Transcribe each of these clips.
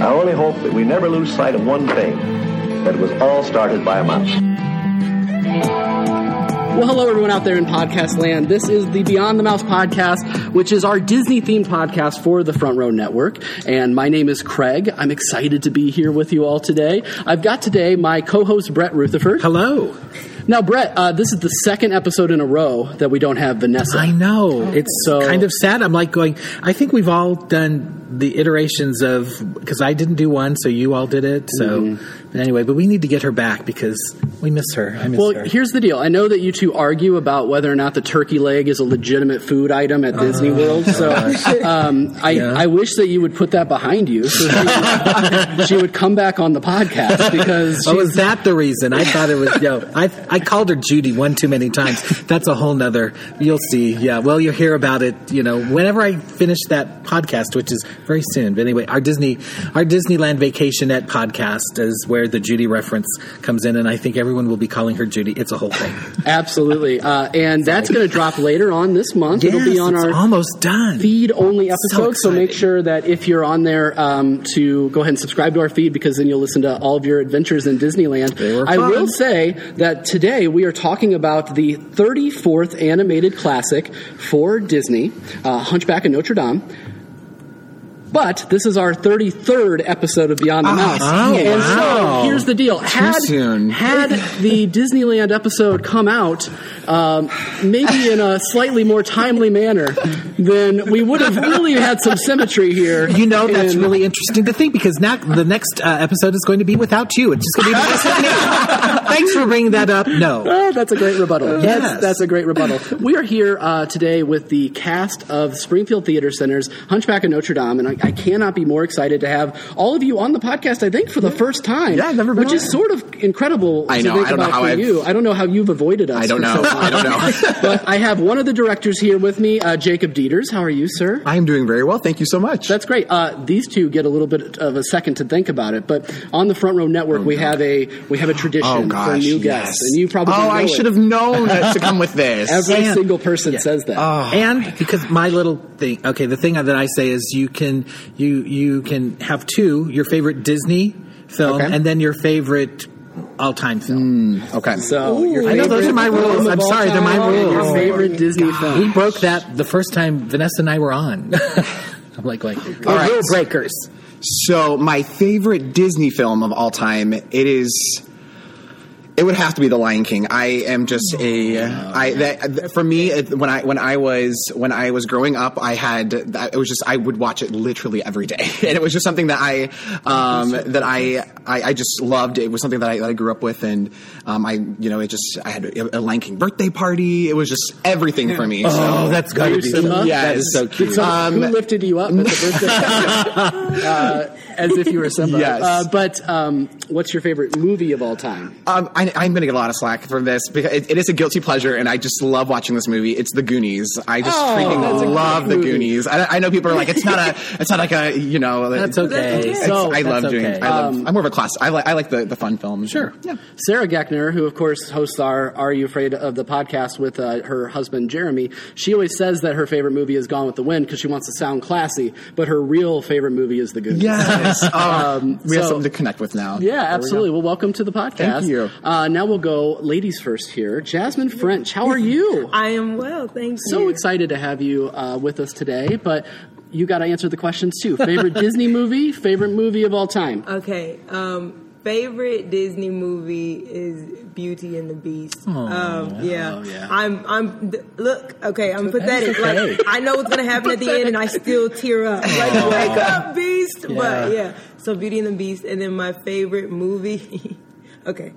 I only hope that we never lose sight of one thing that it was all started by a mouse. Well, hello, everyone out there in podcast land. This is the Beyond the Mouse podcast, which is our Disney themed podcast for the Front Row Network. And my name is Craig. I'm excited to be here with you all today. I've got today my co host, Brett Rutherford. Hello. Now, Brett, uh, this is the second episode in a row that we don't have Vanessa. I know. It's So- kind of sad. I'm like going, I think we've all done the iterations of, because I didn't do one, so you all did it. So, Mm-hmm. But anyway, but we need to get her back because we miss her. I miss Well, her. here's the deal. I know that you two argue about whether or not the turkey leg is a legitimate food item at Disney World. So um, I, Yeah. I wish that you would put that behind you so she would, she would come back on the podcast because Oh, is that the reason? I thought it was, yo, I, I called her Judy one too many times. That's a whole nother, you'll see. Yeah, well, you'll hear about it, you know, whenever I finish that podcast, which is very soon. But anyway, our Disney, our Disneyland Vacation at podcast is where the Judy reference comes in, and I think everyone will be calling her Judy. It's a whole thing. Absolutely. Uh, and that's going to drop later on this month. It'll be on it's our almost done. feed only episode. So, make sure that if you're on there um, to go ahead and subscribe to our feed because then you'll listen to all of your adventures in Disneyland. I will say that today we are talking about the 34th animated classic for Disney, uh, Hunchback of Notre Dame. But this is our 33rd episode of Beyond the Mouse. oh, and wow. so here's the deal. Had, had the Disneyland episode come out um, maybe in a slightly more timely manner, then we would have really had some symmetry here. You know, that's really interesting to think because now the next uh, episode is going to be without you. It's just going to be me. Thanks for bringing that up. No. Oh, that's a great rebuttal. Yes. That's, that's a great rebuttal. We are here uh, today with the cast of Springfield Theater Center's Hunchback of Notre Dame, and I, I cannot be more excited to have all of you on the podcast. I think for the first time, Yeah, I've never been which on is sort of incredible. I to know. think I don't know how I've- you. I don't know how you've avoided us. I don't know. so. I don't know. but I have one of the directors here with me, uh, Jacob Dieters. How are you, sir? I am doing very well. Thank you so much. That's great. Uh, these two get a little bit of a second to think about it, but on the Front Row Network, we have a we have a tradition oh for gosh, new yes. guests, and you probably Oh, know I it. should have known to come with this. Every And- single person says that. and because my little thing, okay, the thing that I say is you can you you can have two your favorite Disney film Okay. and then your favorite all time film. Hmm, okay. so your I know those are my rules. I'm sorry, they're my rules. Your favorite oh Disney We film. broke that the first time Vanessa and I were on. I'm like like All right. rule breakers. So my favorite Disney film of all time, it is. It would have to be The Lion King. I am just a I that for me it- when I when I was when I was growing up, I had it was just I would watch it literally every day, and it was just something that I um, that I, I I just loved. It was something that I that I grew up with, and um, I you know it just I had a, a Lion King birthday party. It was just everything for me. Oh, so. that's got Are to be Simba? Yes. That is so cute. some- Um, who lifted you up at the birthday? uh, as if you were Simba. Yes. Uh, but um, what's your favorite movie of all time? Um, I, I'm going to get a lot of slack from this because it, it is a guilty pleasure, and I just love watching this movie. It's The Goonies. I just Oh, freaking love The. Goonies. I, I know people are like, it's not a, it's not like a, you know, That's okay. So- I love doing. okay. I love. Um, I'm more of a class. I like. I like the, the fun films. Sure. Yeah. Sarah Geckner, who of course hosts our "Are You Afraid of the" podcast with uh, her husband Jeremy, she always says that her favorite movie is Gone with the Wind because she wants to sound classy, but her real favorite movie is The Goonies. Yes. Oh, Um, we have something to connect with now. Yeah, There we absolutely. Well, welcome to the podcast. Thank you. Uh, now we'll go ladies first here. Jasmine French, how are you? I am well, thank so you. excited to have you uh, with us today, but you got to answer the questions too. Favorite Disney movie, favorite movie of all time. Okay, um, favorite Disney movie is Beauty and the Beast. um, yeah. Oh, yeah. I'm, I'm. th- Look, okay, I'm pathetic. okay. Like I know what's gonna happen at the end, and I still tear up. Like wake up, Beast. But yeah, so Beauty and the Beast, and then my favorite movie. okay,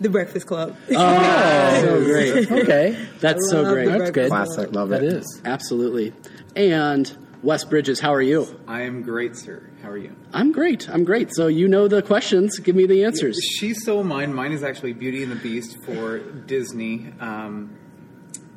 The Breakfast Club. Oh, So great. Okay. That's so great. That's good. Classic. Love That it. is. Absolutely. And Wes Bridges, how are you? I am great, sir. How are you? I'm great. I'm great. So you know the questions. Give me the answers. She stole mine. Mine is actually Beauty and the Beast for Disney. Um,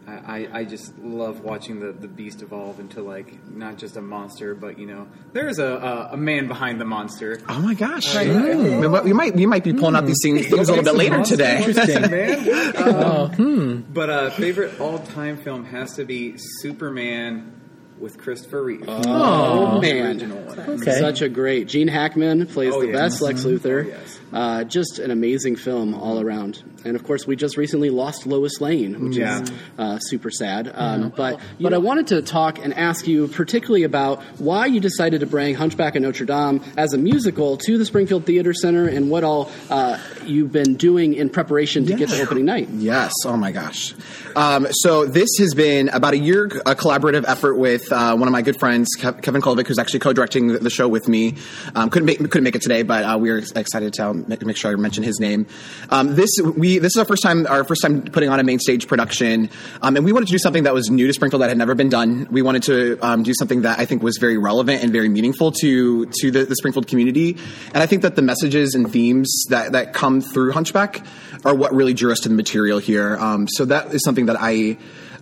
I, I just love watching the, the beast evolve into like not just a monster, but you know, there's a a, a man behind the monster. Oh my gosh! We, we might we might be pulling out these things, things a little bit later today. Interesting, man. Um, But uh, favorite all time film has to be Superman with Christopher Reeve. Oh, man. original one. Okay. Such a great. Gene Hackman plays Oh, the best Lex mm-hmm. Luthor. Oh, yes. Uh, just an amazing film all around. And of course, we just recently lost Lois Lane, which Yeah. is uh, super sad. Um, but but I wanted to talk and ask you particularly about why you decided to bring Hunchback of Notre Dame as a musical to the Springfield Theater Center and what all uh, you've been doing in preparation to get to opening night. Yes. Oh my gosh. Um, so this has been about a year a collaborative effort with uh, one of my good friends, Kevin Kolvik, who's actually co-directing the the show with me. Um, couldn't make couldn't make it today, but uh, we are excited to make, make sure I mention his name. Um, this we this is our first time our first time putting on a main stage production, um, and we wanted to do something that was new to Springfield that had never been done. We wanted to um, do something that I think was very relevant and very meaningful to to the, the Springfield community, and I think that the messages and themes that that come through Hunchback are what really drew us to the material here. Um, so that is something that I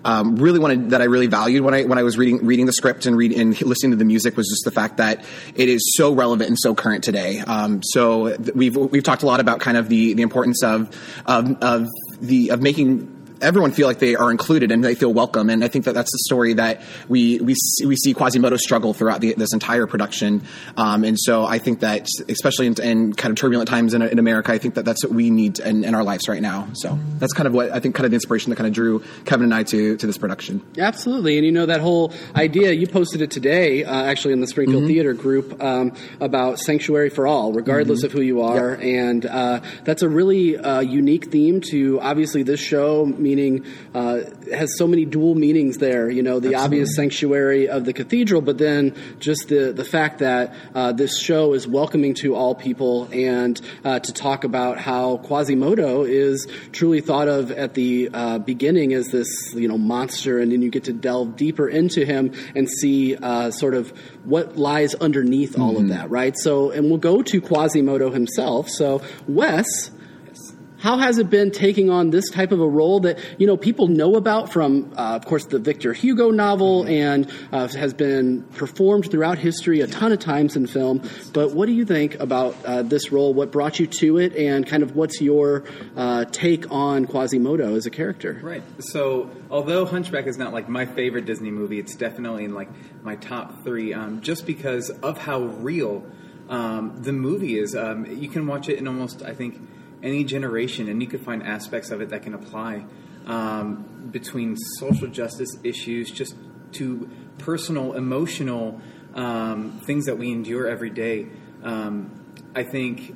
um, really wanted that I really valued when I when I was reading reading the script and read and listening to the music was just the fact that it is so relevant and so current today. Um, so th- we've we've talked a lot about kind of the the importance of of, of the of making everyone feel like they are included and they feel welcome. And I think that that's the story that we we see, we see Quasimodo struggle throughout the, this entire production. Um, and so I think that especially in, in kind of turbulent times in, in America, I think that that's what we need in, in our lives right now. So that's kind of what I think kind of the inspiration that kind of drew Kevin and I to to this production. Absolutely, and you know that whole idea. You posted it today, uh, actually, in the Springfield Mm-hmm. Theater group um, about sanctuary for all, regardless of who you are, and uh, that's a really uh, unique theme to obviously this show. Meaning, uh, has so many dual meanings there. You know, the obvious sanctuary of the cathedral, but then just the the fact that uh, this show is welcoming to all people, and uh, to talk about how Quasimodo is truly thought of at the uh, beginning as this you know monster, and then you get to delve deeper into him and see uh, sort of what lies underneath all of that, right? So, and we'll go to Quasimodo himself. So, Wes. How has it been taking on this type of a role that you know people know about from, uh, of course, the Victor Hugo novel, and uh, has been performed throughout history a ton of times in film? But what do you think about uh, this role? What brought you to it, and kind of what's your uh, take on Quasimodo as a character? Right. So, although Hunchback is not like my favorite Disney movie, it's definitely in like my top three, um, just because of how real um, the movie is. Um, you can watch it in almost, I think, any generation, and you can find aspects of it that can apply um, between social justice issues, just to personal, emotional um, things that we endure every day. Um, I think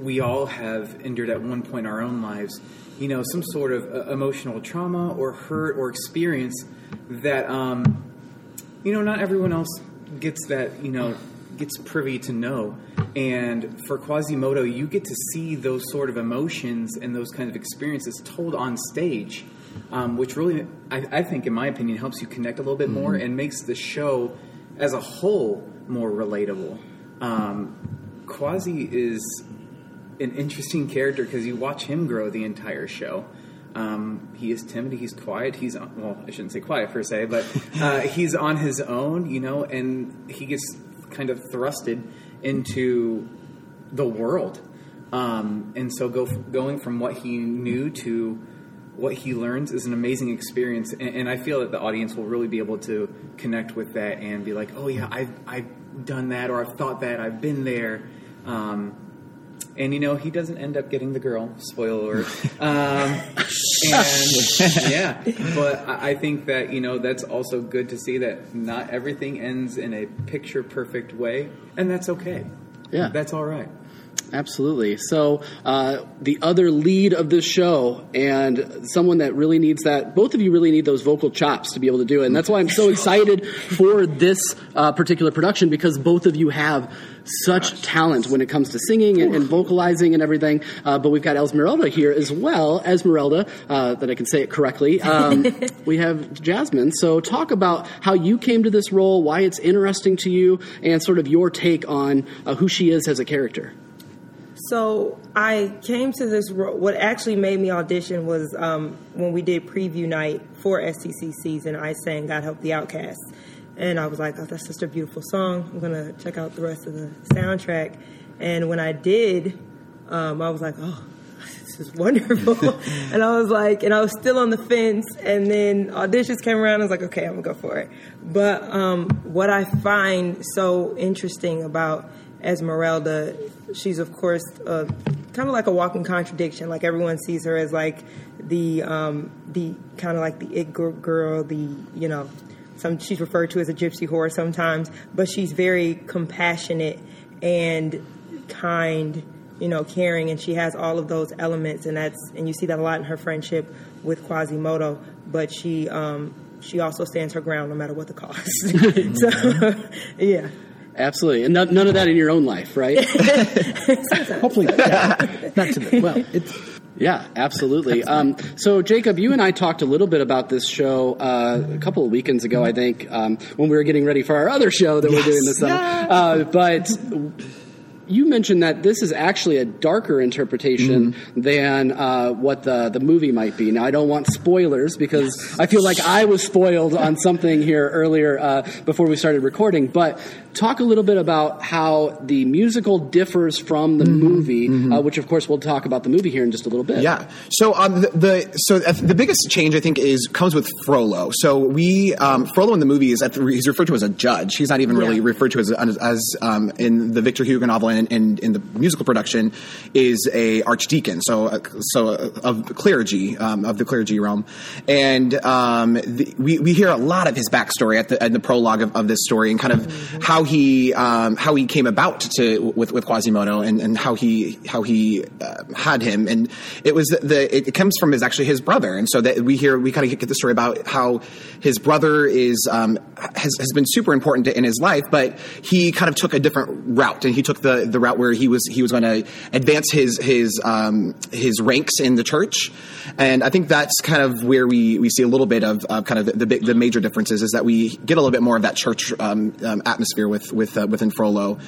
we all have endured at one point in our own lives, you know, some sort of uh, emotional trauma or hurt or experience that, um, you know, not everyone else gets that, you know, gets privy to know. And for Quasimodo, you get to see those sort of emotions and those kind of experiences told on stage, um, which really, I, I think, in my opinion, helps you connect a little bit more and makes the show as a whole more relatable. Um, Quasi is an interesting character because you watch him grow the entire show. Um, he is timid. He's quiet. He's on, well, I shouldn't say quiet per se, but uh, he's on his own, you know, and he gets kind of thrusted into the world. Um, and so, go going from what he knew to what he learns is an amazing experience, and, and I feel that the audience will really be able to connect with that and be like, "Oh yeah, I've I've done that, or I've thought that, I've been there." Um, and you know he doesn't end up getting the girl. Spoiler alert. Um, and yeah, but I I think that you know that's also good to see that not everything ends in a picture perfect way, and that's okay. Yeah. that's all right. Absolutely. So, uh, the other lead of this show, and someone that really needs that, both of you really need those vocal chops to be able to do it. And that's why I'm so excited for this uh, particular production because both of you have such talent when it comes to singing and, and vocalizing and everything. Uh, but we've got Esmeralda here as well. Esmeralda, uh, that I can say it correctly. Um, we have Jasmine. So, talk about how you came to this role, why it's interesting to you, and sort of your take on uh, who she is as a character. So I came to this. What actually made me audition was um, when we did preview night for STC season. I sang "God Help the Outcast," and I was like, "Oh, that's such a beautiful song. I'm gonna check out the rest of the soundtrack." And when I did, um, I was like, "Oh, this is wonderful. and I was like, and I was still on the fence. And then auditions came around. I was like, okay, I'm gonna go for it. But um, what I find so interesting about Esmeralda, she's of course uh, kind of like a walking contradiction. Like everyone sees her as like the um, the kind of like the it girl, the you know, some she's referred to as a gypsy whore sometimes, but she's very compassionate and kind you know, caring, and she has all of those elements, and that's and you see that a lot in her friendship with Quasimodo. But she um, she also stands her ground no matter what the cost. so, yeah. Absolutely, and none, none of that in your own life, right? Hopefully, yeah. not to me. Well, it's. Yeah, absolutely. Um, so, Jacob, you and I talked a little bit about this show uh, a couple of weekends ago, I think, um, when we were getting ready for our other show that yes. we're doing this summer. Uh, but you mentioned that this is actually a darker interpretation mm-hmm. than uh, what the the movie might be. Now, I don't want spoilers because yes. I feel like I was spoiled on something here earlier uh, before we started recording. But talk a little bit about how the musical differs from the mm-hmm. movie, mm-hmm. Uh, which of course we'll talk about the movie here in just a little bit. Yeah. So um, the, the, so the biggest change I think is comes with Frollo. So we um, Frollo in the movie is the, he's referred to as a judge. He's not even really yeah. referred to as as, um, in the Victor Hugo novel and, in the musical production is a archdeacon. So uh, so uh, of clergy um, of the clergy realm, and um, the, we we hear a lot of his backstory at the, at the prologue of, of, this story and kind of mm-hmm. how he um, how he came about to with with Quasimodo and, and how he how he uh, had him, and it was the, the it comes from his actually his brother, and so that we hear we kind of get the story about how his brother is um, has has been super important in his life, but he kind of took a different route, and he took the the route where he was he was going to advance his his um, his ranks in the church, and I think that's kind of where we we see a little bit of, of kind of the, the, the major differences is that we get a little bit more of that church um, um, atmosphere with with uh, Frollo.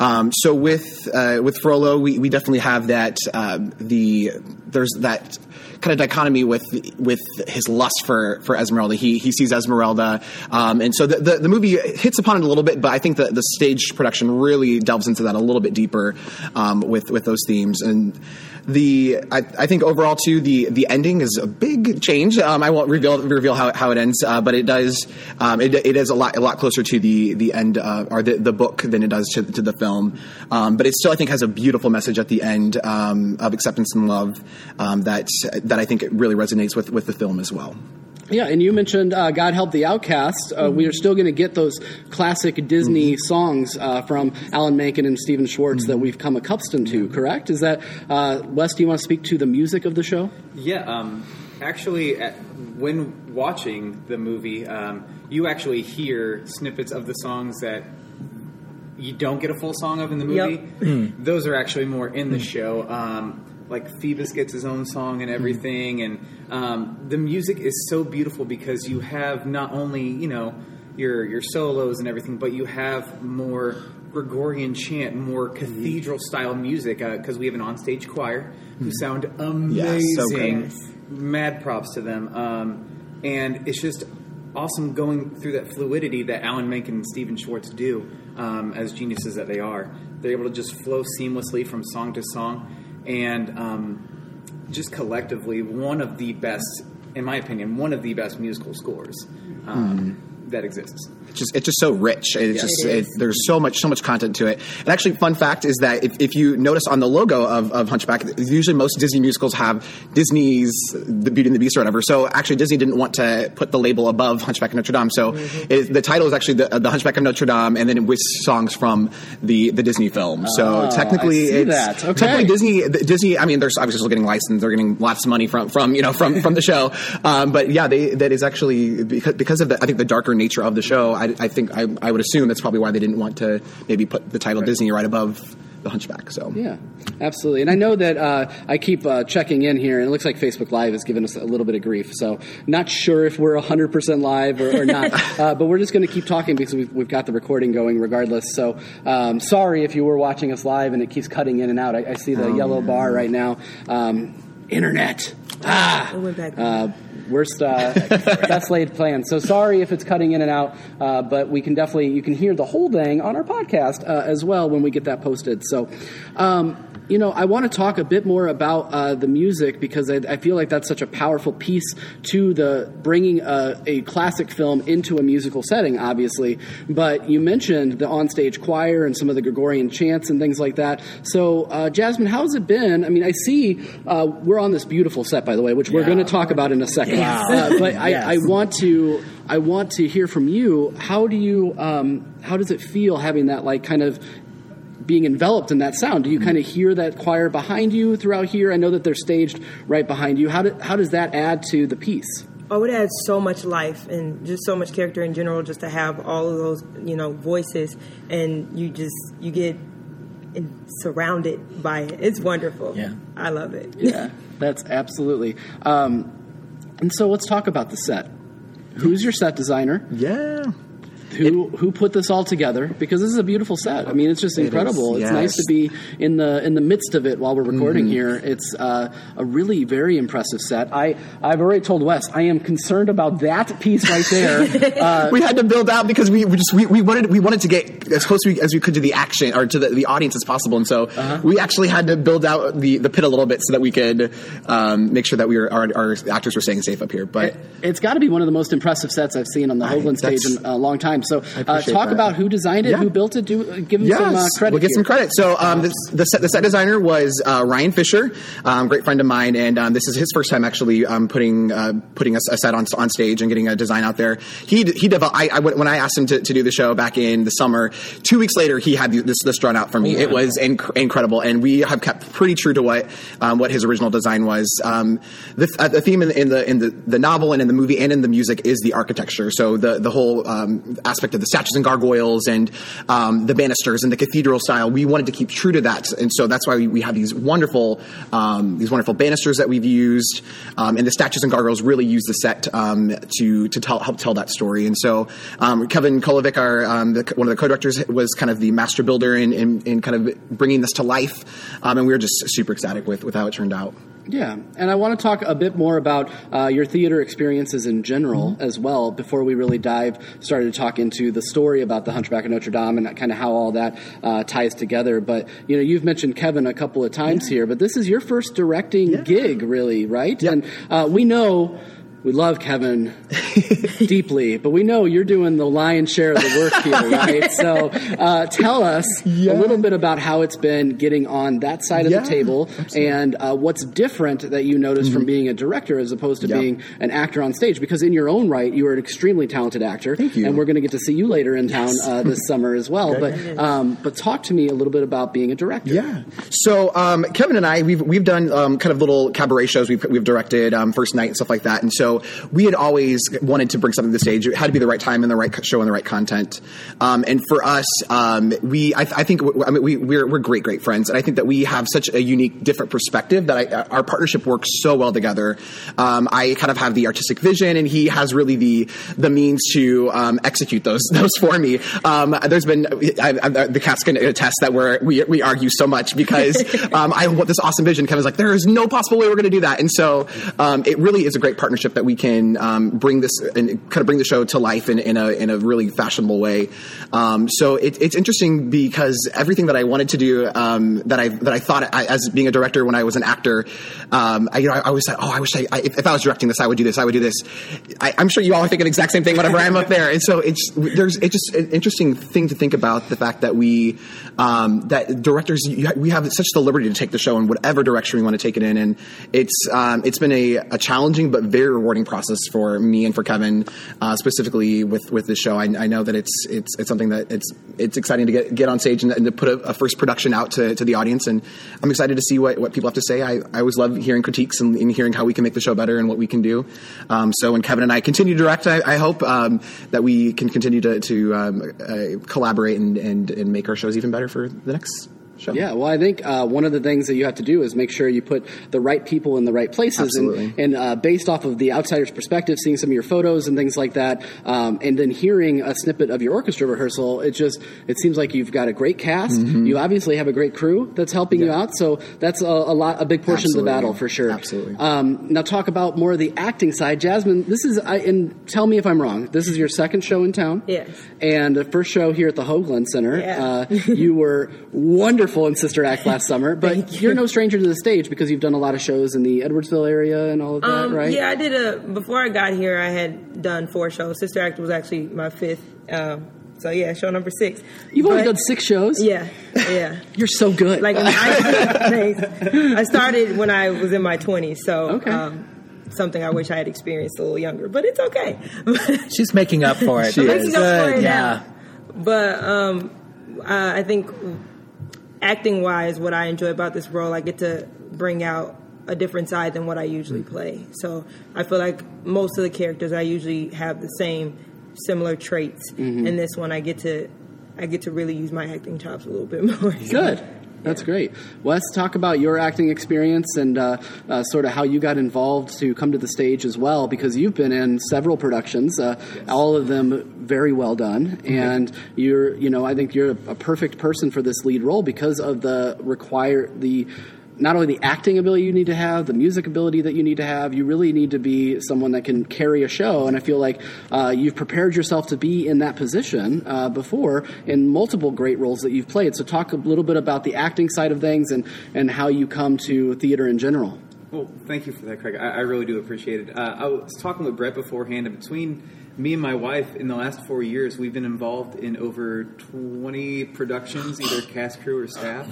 Um, so with uh, with Frollo, we, we definitely have that uh, the there's that kind of dichotomy with with his lust for for Esmeralda. He he sees Esmeralda, um, and so the, the, the movie hits upon it a little bit, but I think that the stage production really delves into that a little bit deeper um, with with those themes and the I, I, think overall too the the ending is a big change. Um, I won't reveal reveal how, how it ends, uh, but it does um, it, it is a lot a lot closer to the the end uh, or the, the book than it does to, to the film. Um, but it still I think has a beautiful message at the end um, of acceptance and love um, that that I think it really resonates with with the film as well. Yeah, and you mentioned uh, "God Help the Outcast." Uh, mm-hmm. We are still going to get those classic Disney mm-hmm. songs uh, from Alan Menken and Stephen Schwartz mm-hmm. that we've come accustomed to. Correct? Is that uh, Wes? Do you want to speak to the music of the show? Yeah, um, actually, at, when watching the movie, um, you actually hear snippets of the songs that you don't get a full song of in the movie. Yep. Mm. Those are actually more in the mm. show. Um, like Phoebus gets his own song and everything, and um, the music is so beautiful because you have not only you know your your solos and everything, but you have more Gregorian chant, more cathedral style music because uh, we have an onstage choir who sound amazing. so Mad props to them, um, and it's just awesome going through that fluidity that Alan Menken and Stephen Schwartz do um, as geniuses that they are. They're able to just flow seamlessly from song to song and um, just collectively one of the best, in my opinion, one of the best musical scores. Um, mm that exists. It's just it's just so rich. It's just it it, there's so much so much content to it. And actually, fun fact is that if, if you notice on the logo of, of Hunchback, usually most Disney musicals have Disney's The Beauty and the Beast or whatever. So actually, Disney didn't want to put the label above Hunchback of Notre Dame. So mm-hmm. it, the title is actually the, the, Hunchback of Notre Dame, and then it with songs from the the Disney film. So oh, technically, it's that. Okay. technically Disney Disney. I mean, they're obviously still getting licensed. They're getting lots of money from from you know from from the show. Um, but yeah, they that is actually because because of the I think the darker nature of the show. I, I think I, I, would assume that's probably why they didn't want to maybe put the title right. Disney right above the Hunchback. So yeah, absolutely. And I know that uh, I keep uh, checking in here, and it looks like Facebook Live has given us a little bit of grief. So not sure if we're 100 percent live or, or not, uh, but we're just going to keep talking because we've, we've, got the recording going regardless. So um, sorry if you were watching us live and it keeps cutting in and out. I, I see the oh, yellow bar right now. Um, internet. Ah, uh, worst uh, best laid plan. So sorry if it's cutting in and out, uh, but we can definitely you can hear the whole thing on our podcast uh, as well when we get that posted. So. Um, you know, I want to talk a bit more about uh, the music because I, I, feel like that's such a powerful piece to the bringing a, a, classic film into a musical setting, obviously. But you mentioned the onstage choir and some of the Gregorian chants and things like that. So, uh, Jasmine, how's it been? I mean, I see uh, we're on this beautiful set, by the way, which we're going to talk about in a second. Wow. Uh, but I, I, want to I want to hear from you. How do you um, how does it feel having that like kind of being enveloped in that sound? Do you kind of hear that choir behind you throughout here? I know that they're staged right behind you. How, do, how does that add to the piece? Oh, it adds so much life and just so much character in general. Just to have all of those, you know, voices, and you just you get surrounded by it. It's wonderful. Yeah, I love it. Yeah, that's absolutely. Um, and so let's talk about the set. Who's your set designer? Yeah who who put this all together because this is a beautiful set. I mean, it's just incredible. It's yes. nice to be in the in the midst of it while we're recording mm-hmm. here. It's uh, a really very impressive set. I I've already told Wes I am concerned about that piece right there. uh, we had to build out because we, we just we, we wanted we wanted to get as close as we could to the action or to the, the audience as possible, and so uh-huh. we actually had to build out the, the pit a little bit so that we could um, make sure that we were our, our, actors were staying safe up here. But it, has got to be one of the most impressive sets I've seen on the Hoogland stage in a long time. So uh, talk that. about who designed it, yeah. who built it. Do give him yes. some uh, credit. We'll get here. some credit. So um, this, the, set, the set designer was uh, Ryan Fisher, um, great friend of mine, and um, this is his first time actually um, putting uh, putting a, a, set on on stage and getting a design out there. He he developed. I, I, when I asked him to, to, do the show back in the summer, two weeks later he had this this drawn out for me. Oh, it was inc- incredible, and we have kept pretty true to what um, what his original design was. Um, the, uh, the, theme in, in, the in the, the novel and in the movie and in the music is the architecture. So the the whole aspect of the statues and gargoyles and um, the banisters and the cathedral style. We wanted to keep true to that, and so that's why we, we have these wonderful um, these wonderful banisters that we've used, um, and the statues and gargoyles really use the set um, to to tell, help tell that story. And so um, Kevin Kolovic, our the, one of the co-directors, was kind of the master builder in, in, in kind of bringing this to life, and we were just super ecstatic with with how it turned out. Yeah, and I want to talk a bit more about uh, your theater experiences in general mm-hmm. as well before we really dive started to talk into the story about the Hunchback of Notre Dame and kind of how all that uh, ties together. But you know, you've mentioned Kevin a couple of times yeah. here, but this is your first directing yeah. gig, really, right? Yep. And uh, we know we love Kevin deeply, but we know you're doing the lion's share of the work here, right? so uh, tell us yeah. a little bit about how it's been getting on that side of yeah, the table absolutely. and uh, what's different that you notice mm-hmm. from being a director as opposed to being an actor on stage. Because in your own right, you are an extremely talented actor. Thank you. And we're going to get to see you later in town yes. uh, this summer as well. Okay. But um, but talk to me a little bit about being a director. Yeah. So um, Kevin and I, we've we've done um, kind of little cabaret shows. We've we've directed um, first night and stuff like that, and so we had always wanted to bring something to the stage. It had to be the right time and the right show and the right content. Um, and for us, um, we I, I, think I mean, we we're, we're great great friends, and I think that we have such a unique different perspective that I, our partnership works so well together. Um, I kind of have the artistic vision, and he has really the the means to um, execute those those for me. Um, there's been I, the cats can attest that we're, we we argue so much because um, I want this awesome vision. Kevin's like, there is no possible way we're going to do that, and so it really is a great partnership that we can um, bring this and kind of bring the show to life in, in a in a really fashionable way. Um, so it, it's interesting because everything that I wanted to do um, that I that I thought I, as being a director when I was an actor, um, I, you know, I, I always said, oh, I wish I, I, if I was directing this, I would do this, I would do this. I, am sure you all are thinking the exact same thing whenever I'm up there, and so it's there's it's just an interesting thing to think about the fact that we um, that directors we have such the liberty to take the show in whatever direction we want to take it in, and it's um, it's been a, a challenging but very rewarding process for me and for Kevin uh, specifically with with this show. I, I, know that it's it's it's something that it's it's exciting to get get on stage and, and to put a, a, first production out to, to the audience, and I'm excited to see what, what people have to say. I, I always love hearing critiques and, and hearing how we can make the show better and what we can do. Um, so when Kevin and I continue to direct, I, I hope um, that we can continue to, to um, uh, collaborate and, and, and make our shows even better for the next Sure. Yeah, well, I think uh, one of the things that you have to do is make sure you put the right people in the right places. Absolutely. And, and uh, based off of the outsider's perspective, seeing some of your photos and things like that, um, and then hearing a snippet of your orchestra rehearsal, it just it seems like you've got a great cast. Mm-hmm. You obviously have a great crew that's helping yeah. you out. So that's a, a, lot, a big portion Absolutely. of the battle for sure. Absolutely. Um, now talk about more of the acting side, Jasmine. This is, I, and tell me if I'm wrong. This is your second show in town. Yes. And the first show here at the Hoogland Center. Yeah. Uh, you were wonderful wonderful in Sister Act last summer, but you. you're no stranger to the stage because you've done a lot of shows in the Edwardsville area and all of that, Um, right? Yeah, I did a. Before I got here, I had done four shows. Sister Act was actually my fifth. Um, so yeah, show number six. You've only done six shows. Yeah, yeah. You're so good. Like I. I started when I was in my twenties, so Okay. um, something I wish I had experienced a little younger, but it's okay. She's making up for it. I'm making up for Good, it yeah. now. But um, uh, I think acting wise, what I enjoy about this role, I get to bring out a different side than what I usually mm. play. So I feel like most of the characters I usually have the same similar traits. Mm-hmm. In this one, I get to I get to really use my acting chops a little bit more. Good. That's great. Wes, talk about your acting experience and uh, uh, sort of how you got involved to come to the stage as well, because you've been in several productions, uh, all of them very well done, and you're, you know, I think you're a, a perfect person for this lead role because of the require the not only the acting ability you need to have, the music ability that you need to have, you really need to be someone that can carry a show. And I feel like uh, you've prepared yourself to be in that position uh, before in multiple great roles that you've played. So, talk a little bit about the acting side of things and, and how you come to theater in general. Well, thank you for that, Craig. I, I really do appreciate it. Uh, I was talking with Brett beforehand, and between me and my wife, in the last four years, we've been involved in over 20 productions, either cast, crew, or staff.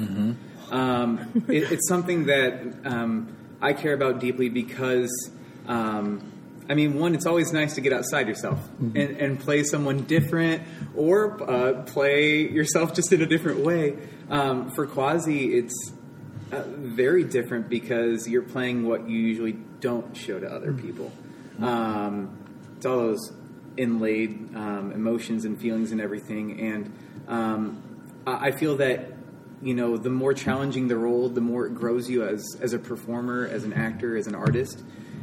Um, it, it's something that um, I care about deeply because, um, I mean, one, it's always nice to get outside yourself and, and play someone different or uh, play yourself just in a different way. Um, for Quasi, it's uh, very different because you're playing what you usually don't show to other people. Um, it's all those inlaid um, emotions and feelings and everything, and um, I feel that you know the more challenging the role, the more it grows you as as a performer, as an actor, as an artist,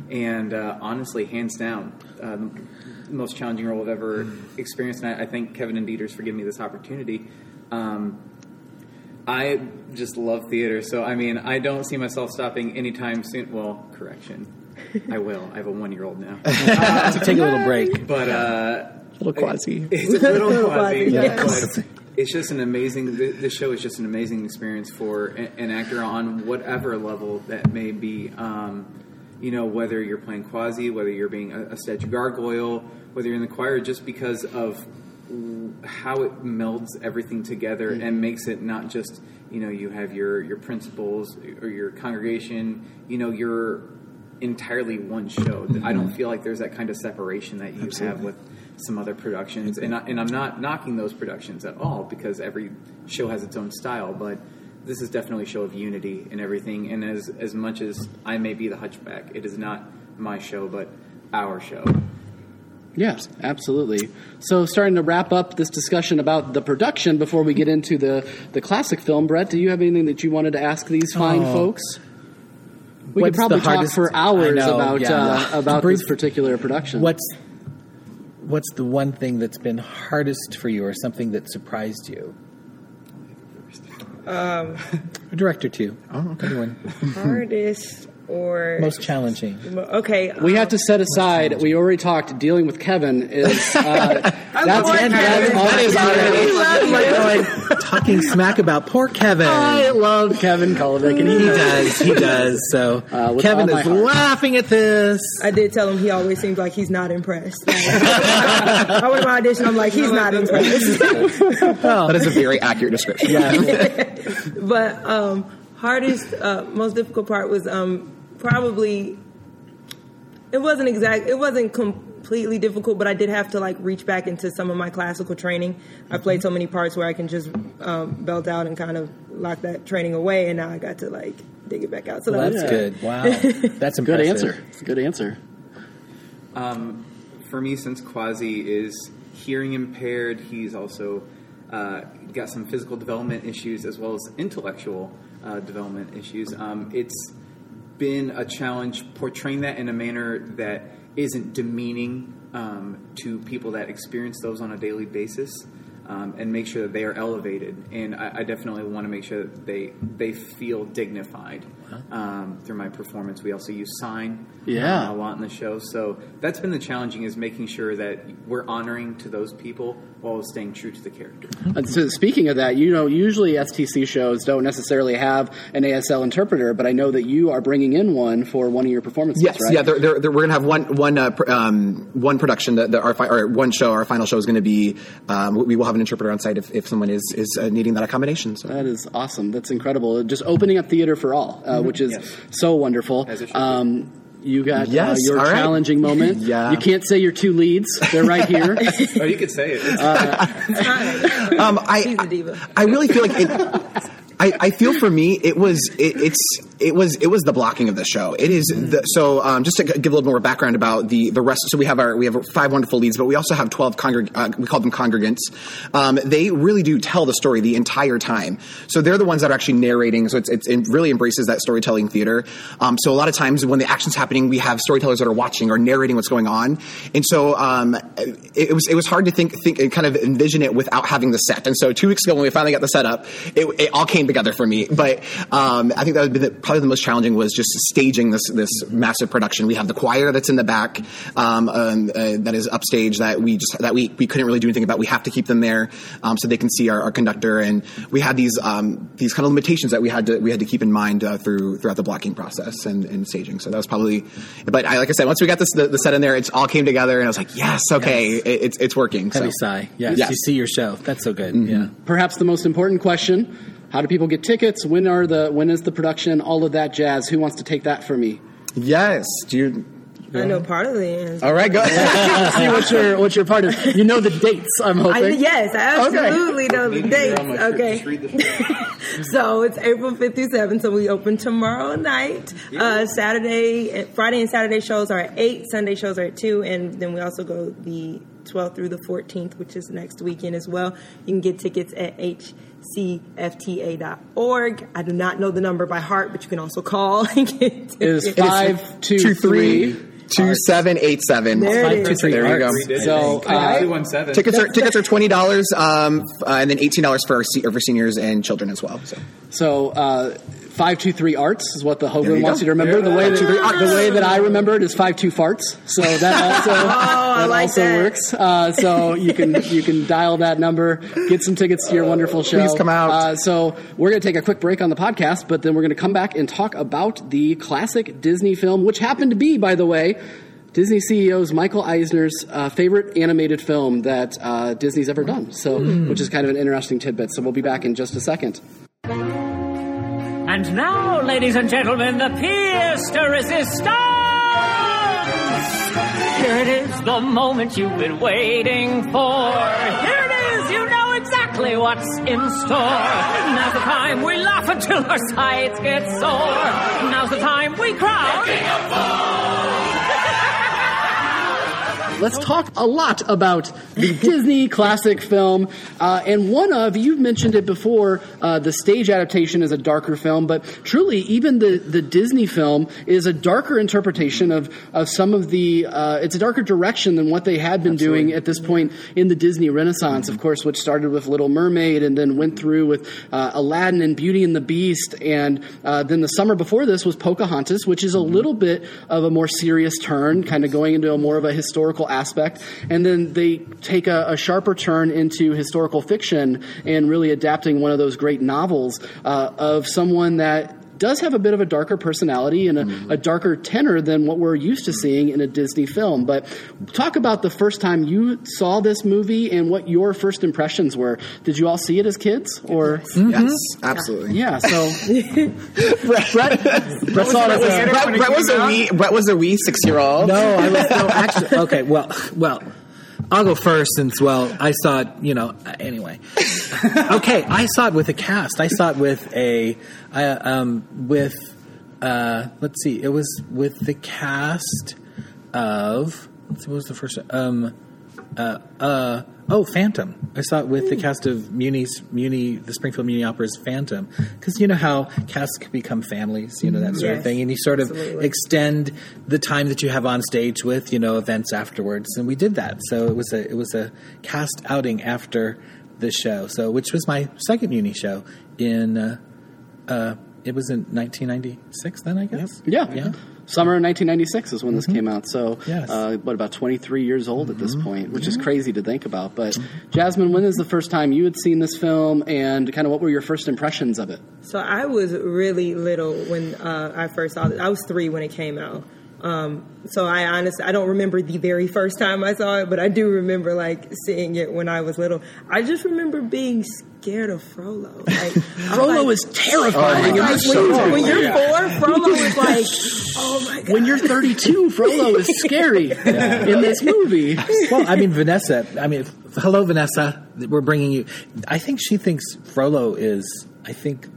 and uh, honestly, hands down. Um, the most challenging role I've ever experienced, and I, I thank Kevin and Dieters for giving me this opportunity. Um, I just love theater, so I mean, I don't see myself stopping anytime soon. Well, correction, I will. I have a one-year-old now, So take a little break. but uh, Little quasi. it's a little Little quasi. quasi, but It's just an amazing. th- This show is just an amazing experience for an actor on whatever level that may be. Um, you know, whether you're playing quasi, whether you're being a, a statue gargoyle, whether you're in the choir, just because of how it melds everything together and makes it not just you know you have your your principals or your congregation you know you're entirely one show. I don't mm-hmm. feel like there's that kind of separation that you have with some other productions. And, I, and i'm not knocking those productions at all because every show has its own style but this is definitely a show of unity and everything. And as as much as i may be the hunchback it is not my show but our show. Yes, absolutely. So, starting to wrap up this discussion about the production before we get into the, the classic film, Brett, do you have anything that you wanted to ask these fine Oh. folks? We could probably talk hardest- for hours know, about yeah. uh, about Brief- this particular production. What's what's the one thing that's been hardest for you, or something that surprised you? Um, director too. Oh, okay. Anyone. Hardest or Most challenging. okay. we um, have to set aside. We already talked. Dealing with Kevin is uh, that's love Kevin. that is We love you. Like, talking smack about poor Kevin. I love Kevin Kulovic, and he he does. He does. So Uh, Kevin is heart. laughing at this. I did tell him he always seems like he's not impressed. I went to my audition. I'm like, he's not impressed. That is a very accurate description. but um, hardest, uh, most difficult part was um, probably it wasn't exact. It wasn't completely difficult, but I did have to like reach back into some of my classical training. I played so many parts where I can just um, belt out and kind of lock that training away, and now I got to like dig it back out. So Well, that that's was good. Wow, that's a good answer. It's a good answer. Um, for me, since Quasi is hearing impaired, he's also uh, got some physical development issues as well as intellectual uh, development issues. Um, it's been a challenge portraying that in a manner that isn't demeaning um, to people that experience those on a daily basis. um, and make sure that they are elevated. And I, I definitely want to make sure that they they feel dignified um, through my performance. We also use sign Yeah. uh, a lot in the show, so that's been the challenging is making sure that we're honoring to those people while staying true to the character. So speaking of that, you know, usually STC shows don't necessarily have an ASL interpreter, but I know that you are bringing in one for one of your performances. Yes, right? yeah. They're, they're, they're- we're gonna have one one uh, pr- um, one production that, that our fi- or one show. Our final show is going to be. Um, we will have an interpreter on site if, if someone is is uh, needing that accommodation. So. That is awesome. That's incredible. Just opening up theater for all, uh, which is Yes. so wonderful. As it should be. Um, you got uh, your all right. challenging moment. Yeah. You can't say your two leads. They're right here. oh, you could say it. It's Um, She's I a diva. I really feel like it. I, I feel for me it was it, it's it was it was the blocking of the show. It is the, so um, just to give a little more background about the the rest. So we have our we have five wonderful leads, but we also have twelve congreg- uh, we call them congregants. Um, they really do tell the story the entire time. So they're the ones that are actually narrating. So it's, it's it really embraces that storytelling theater. Um, so a lot of times when the action's happening, we have storytellers that are watching or narrating what's going on, and so um, it, it was it was hard to think think and kind of envision it without having the set. And so two weeks ago when we finally got the setup, it, it all came together for me. But um, I think that would be the, probably the most challenging was just staging this this massive production. We have the choir that's in the back um, um, uh, that is upstage that we just that we, we couldn't really do anything about. We have to keep them there um, so they can see our, our conductor. And we had these um, these kind of limitations that we had to we had to keep in mind uh, through throughout the blocking process and, and staging. So that was probably. But I, like I said, once we got this the, the set in there, it all came together, and I was like, yes, okay, It, it's it's working. Heavy so. sigh. Yes, Yes. you see your show. That's so good. Yeah. Perhaps the most important question: How do people get tickets? When are the when is the production? All of that jazz. Who wants to take that for me? Yes. Do you? I know part of the answer. All right, go. Ahead. See what your what your part is. You know the dates. I'm hoping. I, yes, I absolutely know the Need to get dates. on my shirt. Okay. Just read the so it's April 5th through 7th. So we open tomorrow night. Uh, Saturday, Friday and Saturday shows are at 8. Sunday shows are at 2. And then we also go the 12th through the 14th, which is next weekend as well. You can get tickets at hcfta.org. I do not know the number by heart, but you can also call and get tickets. It is five two two three. three two seven eight seven. There it Five, two, is. three, There you go. So uh, Two one seven. Tickets are tickets are twenty dollars, um, uh, and then eighteen dollars for our se- for seniors and children as well. So So uh, five two three arts is what the you wants go. you to remember. The way that 523 the way that I remember it is five two farts. So that also that like also that. works. Uh, so you can you can dial that number, get some tickets to your wonderful show. Please come out. Uh, so we're going to take a quick break on the podcast, but then we're going to come back and talk about the classic Disney film, which happened to be, by the way. Disney CEO's Michael Eisner's uh, favorite animated film that uh, Disney's ever done, so which is kind of an interesting tidbit. So we'll be back in just a second. And now, ladies and gentlemen, the pièce de resistance! Here it is, the moment you've been waiting for. Here it is, you know exactly what's in store. Now's the time we laugh until our sides get sore. Now's the time we cry. Let's talk a lot about the Disney classic film. Uh, and one of, you've mentioned it before, uh, the stage adaptation is a darker film, but truly, even the, the Disney film is a darker interpretation of, of some of the, uh, it's a darker direction than what they had been doing at this point in the Disney Renaissance, of course, which started with Little Mermaid and then went through with uh, Aladdin and Beauty and the Beast. And uh, then the summer before this was Pocahontas, which is a little bit of a more serious turn, kind of going into a more of a historical aspect. And then they take a, a sharper turn into historical fiction and really adapting one of those great novels uh, of someone that does have a bit of a darker personality and a, mm-hmm. a darker tenor than what we're used to seeing in a Disney film. But talk about the first time you saw this movie and what your first impressions were. Did you all see it as kids, or yes, mm-hmm. absolutely. yeah? So Brett, Brett, Brett, saw it as a- Brett, Brett was a wee Brett was a wee six year old. No, I was no actually. Okay, well, well, I'll go first since well, I saw it. You know, anyway. Okay, I saw it with a cast. I saw it with a, um, with, uh, let's see, it was with the cast of. What was the first? Um, uh, uh, oh, Phantom. I saw it with the cast of Muni's Muni, the Springfield Muni Opera's Phantom, because you know how casts can become families, you know that sort of thing, and you sort of absolutely. extend the time that you have on stage with you know events afterwards, and we did that. So it was a it was a cast outing after the show. So, which was my second uni show in. Uh, uh, it was in 1996. Then I guess. Yeah. Yeah. Summer of 1996 is when this came out. So, Yes. uh, what, about 23 years old at this point, which is crazy to think about. But, Jasmine, when is the first time you had seen this film and kind of what were your first impressions of it? So I was really little when uh, I first saw it. I was three when it came out. Um, so I honestly I don't remember the very first time I saw it, but I do remember like seeing it when I was little. I just remember being scared of Frollo. Like, Frollo like- is terrifying. Like, when, so when you're four, Frollo is like, oh my god. when you're 32, Frollo is scary in this movie. well, I mean, Vanessa. I mean, hello, Vanessa. We're bringing you. I think she thinks Frollo is. I think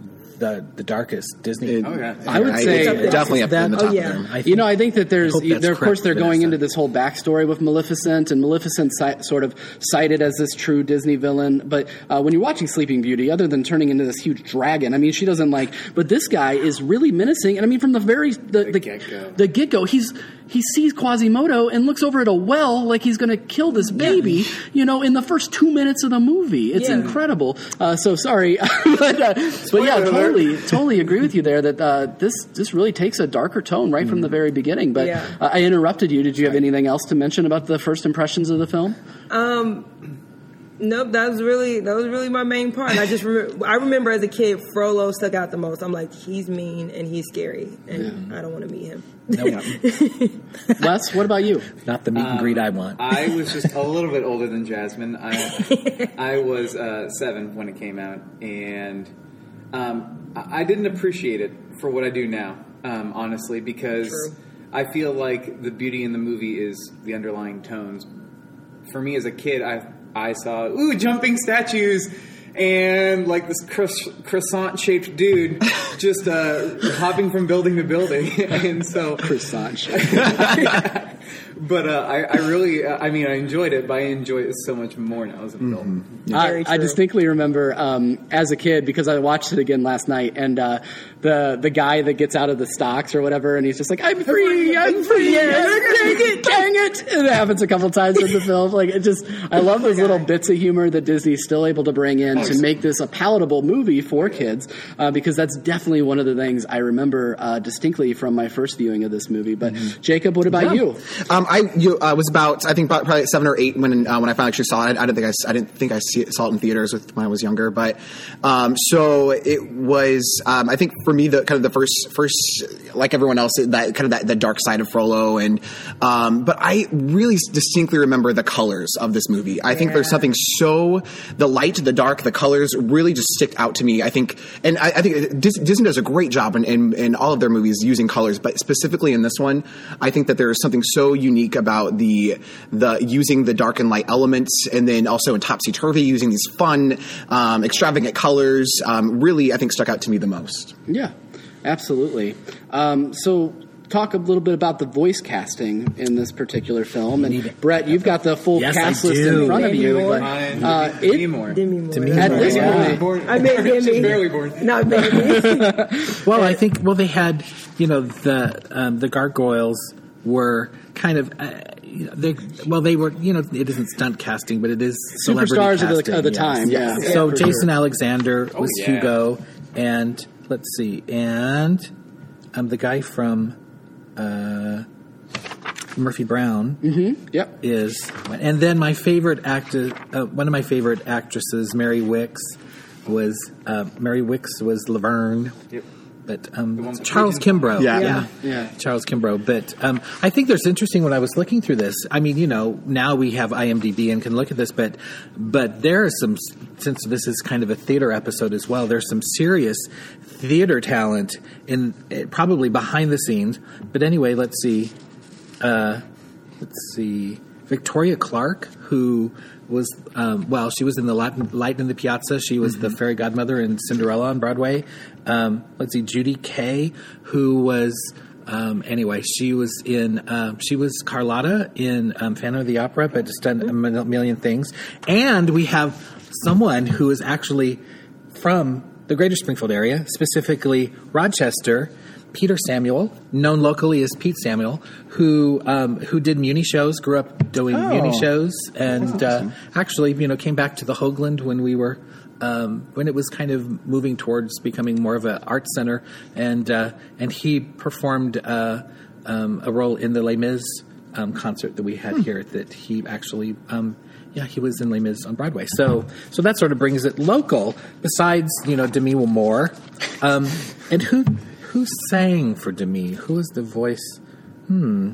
the the darkest Disney. It- Oh, yeah. I would it's say- definitely up there in the top Oh, yeah. of them. I think, You know, I think that there's, I hope that's there, of course, they're going Vanessa. into this whole backstory with Maleficent, and Maleficent ci- sort of cited as this true Disney villain. But uh, when you're watching Sleeping Beauty, other than turning into this huge dragon, I mean, she doesn't like. But this guy is really menacing, and I mean, from the very the the, the get go, he's he sees Quasimodo and looks over at a well like he's going to kill this baby. You know, in the first two minutes of the movie, it's Yeah. incredible. Uh, so sorry, but, uh, but yeah, totally, totally agree with you there that uh, this this really takes a darker tone right from the very beginning. But Yeah. uh, I interrupted you. Did you have anything else to mention about the first impressions of the film? Nope, that was really that was really my main part. I just remember, I remember as a kid, Frollo stuck out the most. I'm like, he's mean and he's scary, and I don't want to meet him. Les, what about you? not the meet and greet I want. I was just a little bit older than Jasmine. I, I was uh, seven when it came out, and um, I I didn't appreciate it for what I do now, um, honestly, because True. I feel like the beauty in the movie is the underlying tones. For me as a kid, I I saw ooh jumping statues. And like this croissant shaped dude just uh, hopping from building to building. and so Croissant. but uh, I, I really, I mean, I enjoyed it, but I enjoy it so much more now as an adult. I, Very I true. distinctly remember um, as a kid because I watched it again last night, and uh, the the guy that gets out of the stocks or whatever, and he's just like, "I'm free, I'm free, dang it, dang it!" And it happens a couple times in the film. Like it just, I love those little bits of humor that Disney's still able to bring in to make this a palatable movie for kids, uh, because that's definitely one of the things I remember uh, distinctly from my first viewing of this movie. But Jacob, what about you? Um, I you, uh, was about I think about probably seven or eight when uh, when I finally actually saw it. I didn't think I, I didn't think I see it, saw it in theaters with, when I was younger, but um, so it was. Um, I think for me the kind of the first first like everyone else that kind of that the dark side of Frollo and um, but I really distinctly remember the colors of this movie. I think there's something so the light, the dark, the colors really just stick out to me. I think and I, I think Disney does a great job in, in in all of their movies using colors, but specifically in this one, I think that there is something so unique about the the using the dark and light elements, and then also in Topsy Turvy using these fun, um, extravagant colors. Um, really, I think stuck out to me the most. Yeah, absolutely. Um, so, talk a little bit about the voice casting in this particular film. And Brett, you've got the full Yes, cast I list in do. front of you. Moore. But Mine, uh, Demi it, Moore. Demi Moore. Demi at Moore. this Yeah. point, Born, I meant just Demi. barely born. Not Demi. Well, I think well they had you know the um, the gargoyles were kind of. Uh, you know, they, well, they were. You know, it isn't stunt casting, but it is celebrity Superstars of the- of the yes. time, yeah. Yeah, So Jason sure. Alexander was yeah. Hugo, and let's see, and um, the guy from uh, Murphy Brown yep. is, and then my favorite actor, uh, one of my favorite actresses, Mary Wickes, was uh, Mary Wickes was Laverne. Yep. But um, Charles Pigeon- Kimbrough, Yeah. Yeah. Yeah. Charles Kimbrough. But um, I think there's interesting when I was looking through this. I mean, you know, now we have IMDb and can look at this, but but there are some since this is kind of a theater episode as well. There's some serious theater talent in eh, probably behind the scenes. But anyway, let's see. Uh, let's see. Victoria Clark, who was um, well, she was in the Latin, Light in the Piazza. She was the fairy godmother in Cinderella on Broadway. Um, let's see, Judy Kaye, who was um, anyway, she was in uh, she was Carlotta in um, Phantom of the Opera, but just done a million things. And we have someone who is actually from the Greater Springfield area, specifically Rochester. Peter Samuel, known locally as Pete Samuel, who um, who did Muni shows, grew up doing Oh. Muni shows, and uh, actually, you know, came back to the Hoogland when we were. Um, when it was kind of moving towards becoming more of an art center, and uh, and he performed uh, um, a role in the Les Mis um, concert that we had here. That he actually, um, yeah, he was in Les Mis on Broadway. So so that sort of brings it local. Besides, you know, Demi Moore, um, and who who sang for Demi? Who was the voice? Hmm.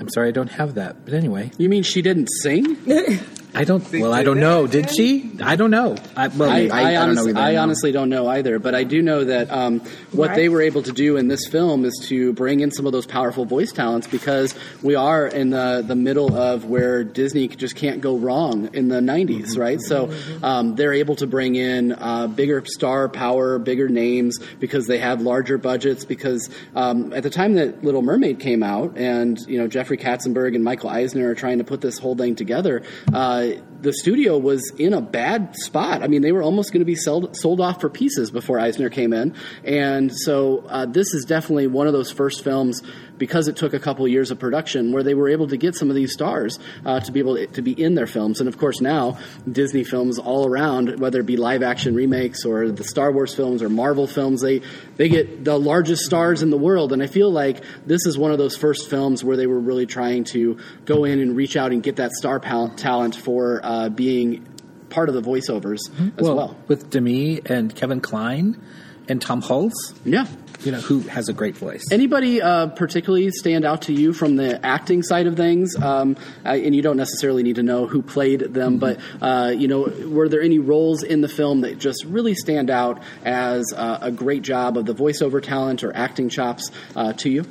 I'm sorry, I don't have that. But anyway, You mean she didn't sing? I don't. They well, I don't know. Did she? I don't know. I, well, I, I- I, I don't know honestly, I honestly don't know either, but I do know that um, what Right. they were able to do in this film is to bring in some of those powerful voice talents because we are in the, the middle of where Disney just can't go wrong in the 90s, Mm-hmm. right? So um, they're able to bring in uh, bigger star power, bigger names because they have larger budgets. Because um, at the time that Little Mermaid came out, and you know Jeffrey Katzenberg and Michael Eisner are trying to put this whole thing together. Uh, the studio was in a bad spot. I mean, they were almost going to be sold, sold off for pieces before Eisner came in. And so uh, this is definitely one of those first films because it took a couple years of production where they were able to get some of these stars uh, to be able to, to be in their films. And of course, now Disney films all around, whether it be live action remakes or the Star Wars films or Marvel films, they they get the largest stars in the world. And I feel like this is one of those first films where they were really trying to go in and reach out and get that star pal- talent for uh, being part of the voiceovers as well. with Demi and Kevin Kline and Tom Hulce, Yeah. you know, who has a great voice. Anybody uh, particularly stand out to you from the acting side of things? Um, I, and you don't necessarily need to know who played them, but uh, you know, were there any roles in the film that just really stand out as uh, a great job of the voiceover talent or acting chops uh, to you?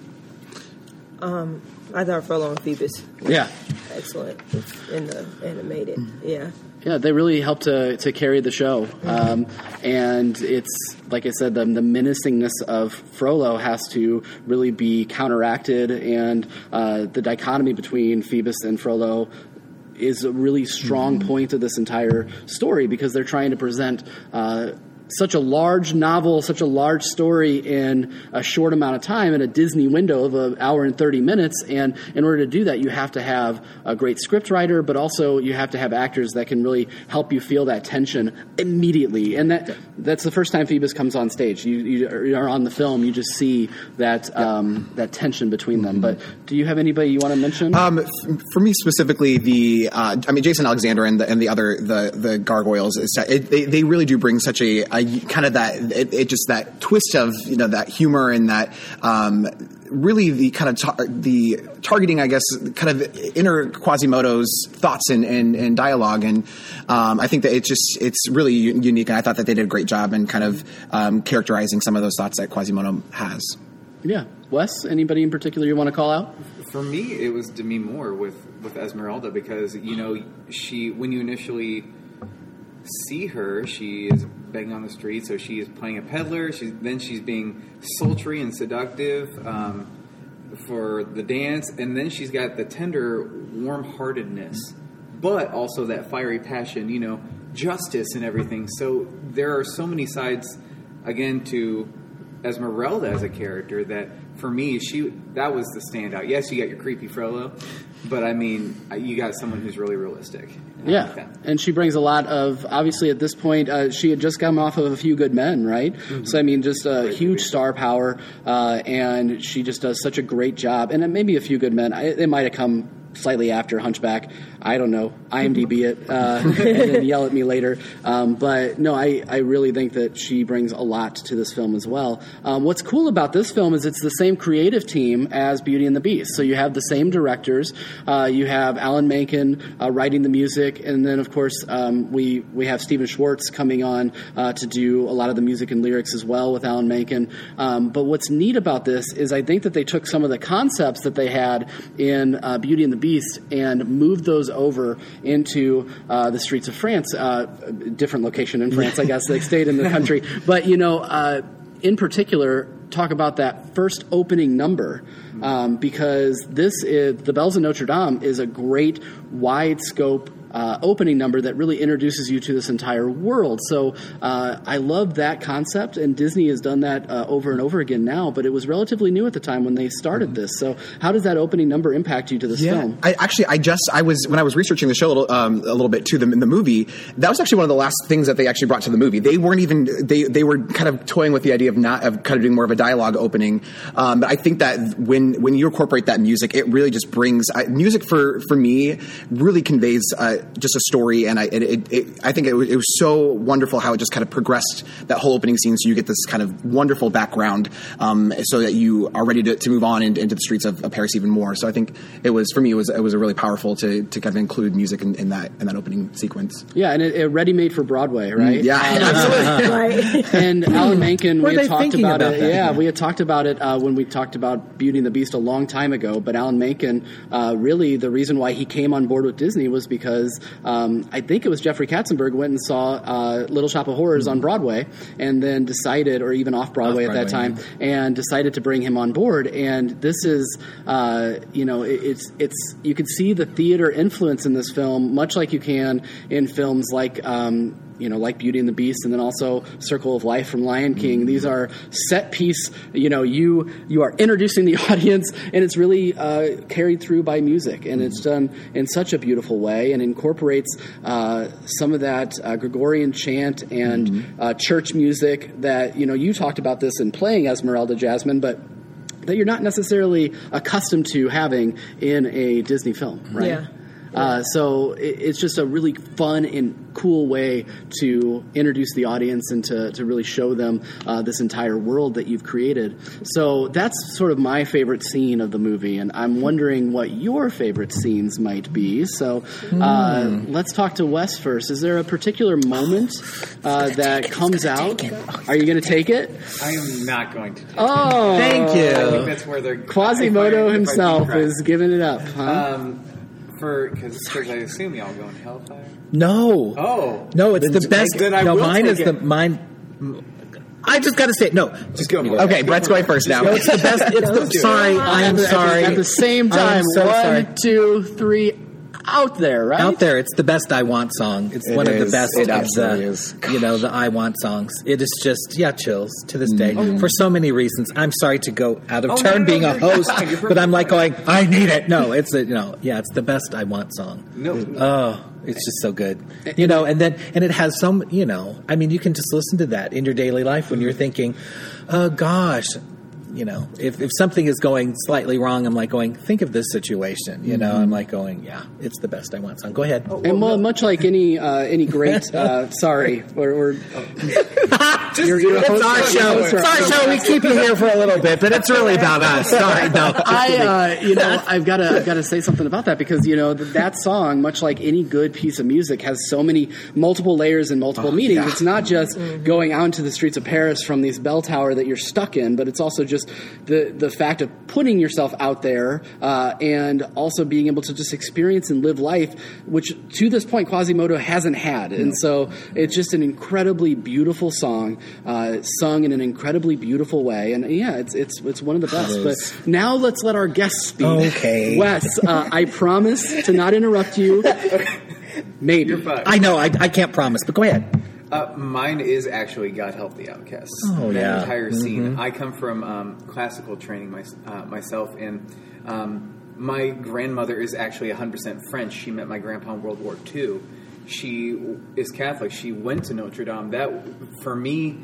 I thought Frollo and Phoebus was Yeah. excellent in the animated. Yeah. Yeah, they really helped to, to carry the show. Um, and it's, like I said, the, the menacingness of Frollo has to really be counteracted, and uh, the dichotomy between Phoebus and Frollo is a really strong point of this entire story because they're trying to present. Uh, such a large novel, such a large story in a short amount of time in a Disney window of an hour and 30 minutes. And in order to do that, you have to have a great script writer, but also you have to have actors that can really help you feel that tension immediately. And that that's the first time Phoebus comes on stage. You, you are on the film, you just see that um, that tension between them. But do you have anybody you want to mention? Um, f- for me specifically, the uh, I mean Jason Alexander and the and the other the the gargoyles, is, it, they they really do bring such a, a kind of that it, it just that twist of you know that humor and that um, really the kind of tar- the targeting I guess kind of inner Quasimodo's thoughts and, and, and dialogue and um, I think that it's just it's really u- unique and I thought that they did a great job in kind of um, characterizing some of those thoughts that Quasimodo has. yeah. Wes, anybody in particular you want to call out? For me, it was Demi Moore with with Esmeralda because you know she when you initially see her, she is begging on the street, so she is playing a peddler. She's then she's being sultry and seductive um, for the dance, and then she's got the tender warm-heartedness, but also that fiery passion. You know, justice and everything. So there are so many sides again to Esmeralda as a character that for me she that was the standout. Yes, you got your creepy Frollo, but I mean you got someone who's really realistic. Like Yeah, and she brings a lot of. Obviously, at this point, uh, she had just come off of a few good men, right? So I mean, just a huge star power, uh, and she just does such a great job. And maybe a few good men. I, it might have come slightly after Hunchback. I don't know. IMDb it uh, and then yell at me later. Um, but no, I, I really think that she brings a lot to this film as well. Um, what's cool about this film is it's the same creative team as Beauty and the Beast. So you have the same directors. Uh, you have Alan Menken uh, writing the music, and then of course um, we we have Stephen Schwartz coming on uh, to do a lot of the music and lyrics as well with Alan Menken. Um, but what's neat about this is I think that they took some of the concepts that they had in uh, Beauty and the Beast and moved those over into uh, the streets of France, uh, different location in France, I guess. They stayed in the country, but you know, uh, in particular, talk about that first opening number um, because this is the Bells of Notre Dame is a great wide scope uh, opening number that really introduces you to this entire world. So uh, I love that concept, and Disney has done that uh, over and over again now. But it was relatively new at the time when they started this. So how does that opening number impact you to this film? I actually, I just, I was when I was researching the show a little, um, a little bit to The, in the movie, that was actually one of the last things that they actually brought to the movie. They weren't even they they were kind of toying with the idea of not of kind of doing more of a dialogue opening. Um, but I think that when when you incorporate that music, it really just brings uh, music for for me really conveys uh, just a story, and I it, it, it, I think it, was- it was so wonderful how it just kind of progressed that whole opening scene, so you get this kind of wonderful background, um, so that you are ready to, to move on into, into the streets of, of Paris even more. So I think it was for me it was it was a really powerful to, to kind of include music in, in that in that opening sequence. Yeah, and it, it ready made for Broadway, right? Yeah, absolutely. right. and Alan Menken, we had talked about, about it. that? Yeah, we had talked about it uh, when we talked about Beauty and the Beast a long time ago. But Alan Menken, uh, really, the reason why he came on board with Disney was because um, I think it was Jeffrey Katzenberg went and saw uh, Little Shop of Horrors Mm-hmm. on Broadway, and then decided, or even off Broadway at that time, and decided to bring him on board. And this is, uh, you know, it, it's it's you can see the theater influence in this film, much like you can in films like. Um, you know, like Beauty and the Beast, and then also Circle of Life from Lion King. These are set piece. You know, you you are introducing the audience, and it's really uh, carried through by music, and it's done in such a beautiful way, and incorporates uh, some of that uh, Gregorian chant and uh, church music that you know you talked about this in playing Esmeralda Jasmine, but that you're not necessarily accustomed to having in a Disney film, right? Yeah. Uh, so it, it's just a really fun and cool way to introduce the audience and to, to really show them uh, this entire world that you've created. So that's sort of my favorite scene of the movie, and I'm wondering what your favorite scenes might be. So uh, let's talk to Wes first. Is there a particular moment uh, that comes out? Are you going to take it? I am not going to. Take it. Oh, Thank I think you. that's where they're Quasimodo I- I himself is giving it up, huh? Um, for because I assume y'all go in Hellfire. No. Oh, No, it's the best. then I no, will mine is take the mine. I just got to say no. just go. Okay, Brett's going first now. It's the best. It's the, do it. sorry, I am sorry. At the same I am time, so one, sorry. two, three, out there, right? Out there, it's the best I want song. It's It one of the best It of the, is. you know, the I want songs. It is just, yeah, chills to this day Mm-hmm. for so many reasons. I'm sorry to go out of Oh, turn no, no, being no, a host, fine. But I'm like perfectly going, I need it. No, it's a, you know, yeah, it's the best I want song. No. Oh, it's just so good. You know, and then, and it has some, you know, I mean, you can just listen to that in your daily life when you're thinking, oh gosh, you know, if, if something is going slightly wrong, I'm like going, think of this situation. You know, I'm like going, yeah, it's the best I want song. Go ahead. And well, much like any uh, any great, uh, sorry, we're, we're you're, you're It's our show. It's our show. We keep you here for a little bit, but it's really about us. Sorry, no. I, uh, you know, I've got to, I've got to say something about that because you know th- that song, much like any good piece of music, has so many multiple layers and multiple meanings. yeah. It's not just going out into the streets of Paris from these bell tower that you're stuck in, but it's also just the the fact of putting yourself out there uh, and also being able to just experience and live life, which to this point Quasimodo hasn't had. And so it's just an incredibly beautiful song, uh, sung in an incredibly beautiful way. And yeah, it's it's it's one of the best. But now let's let our guests speak. Okay. Wes, uh, I promise to not interrupt you. Maybe. You're fine. I know. I, I can't promise, but go ahead. Uh, mine is actually God Help the Outcasts. Oh, that yeah. entire scene. I come from um, classical training my, uh, myself, and um, my grandmother is actually 100% French. She met my grandpa in World War II. She is Catholic. She went to Notre Dame. That, for me,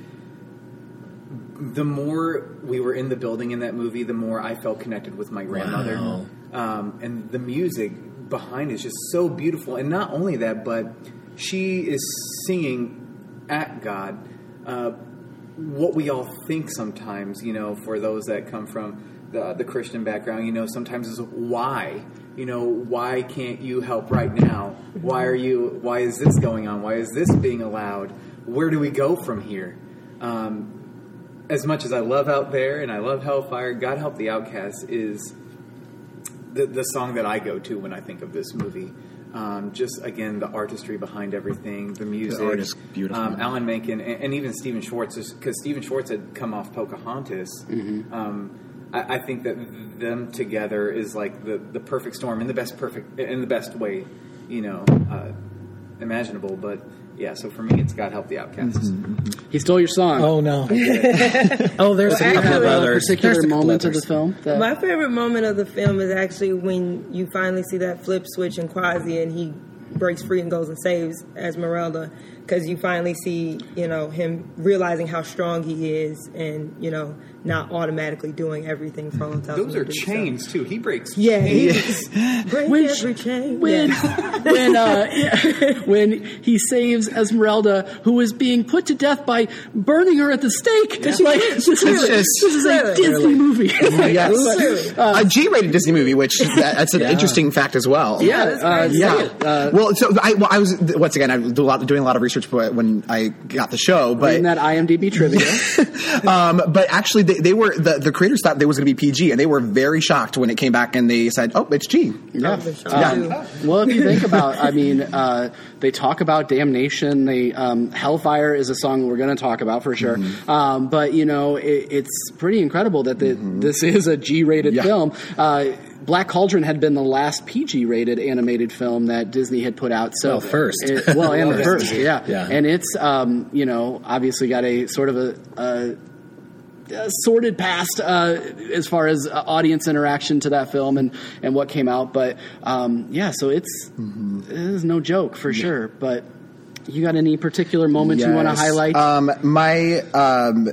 the more we were in the building in that movie, the more I felt connected with my grandmother. Wow. Um, and the music behind is just so beautiful. And not only that, but she is singing at God uh, what we all think sometimes, you know, for those that come from the, the Christian background, you know, sometimes is why. You know, why can't you help right now? Why are you, why is this going on? Why is this being allowed? Where do we go from here? Um, as much as I love Out There and I love Hellfire, God Help the Outcasts is the, the song that I go to when I think of this movie. Um, just again, the artistry behind everything, the music, art is beautiful. Um, Alan Menken, and, and even Stephen Schwartz, because Stephen Schwartz had come off Pocahontas. Um, I, I think that them together is like the, the perfect storm in the best perfect in the best way. you know uh, imaginable. But yeah, so for me, it's God Help the Outcasts. He stole your song. Oh no! oh, there's a Do couple have of a particular There's moment of the film? That, My favorite moment of the film is actually when you finally see that flip switch in Quasi and he breaks free and goes and saves Esmeralda because you finally see you know him realizing how strong he is and you know not automatically doing everything Frollo tells him Those to are do, so- chains too. He breaks. Yeah, he's breaks When every chain. when Yeah. when uh, when he saves Esmeralda, who is being put to death by burning her at the stake. Like this is, just- this is a Clearly. Disney movie. Yes. a G-rated Disney movie, which that, that's an interesting fact as well. yeah, that's uh, yeah. Yeah. Uh, well, so I, well, I was once again I was do a lot, doing a lot of research when I got the show, but in that IMDb trivia. um, but actually they, they were the, the creators thought there was going to be PG, and they were very shocked when it came back and they said, "Oh, it's G." Yeah. I've Um, well, if you think about, I mean, uh, they talk about damnation. They um, Hellfire is a song we're going to talk about for sure. Um, but you know, it, it's pretty incredible that the, this is a G-rated Yeah. film. Uh, Black Cauldron had been the last PG-rated animated film that Disney had put out. So Well, first. it- well, and the first, yeah. Yeah. And it's um, you know obviously got a sort of a. a uh, sorted past uh, as far as uh, audience interaction to that film and, and what came out. But um, yeah, so it's it is no joke for sure. But you got any particular moments you want to highlight? Um, my um,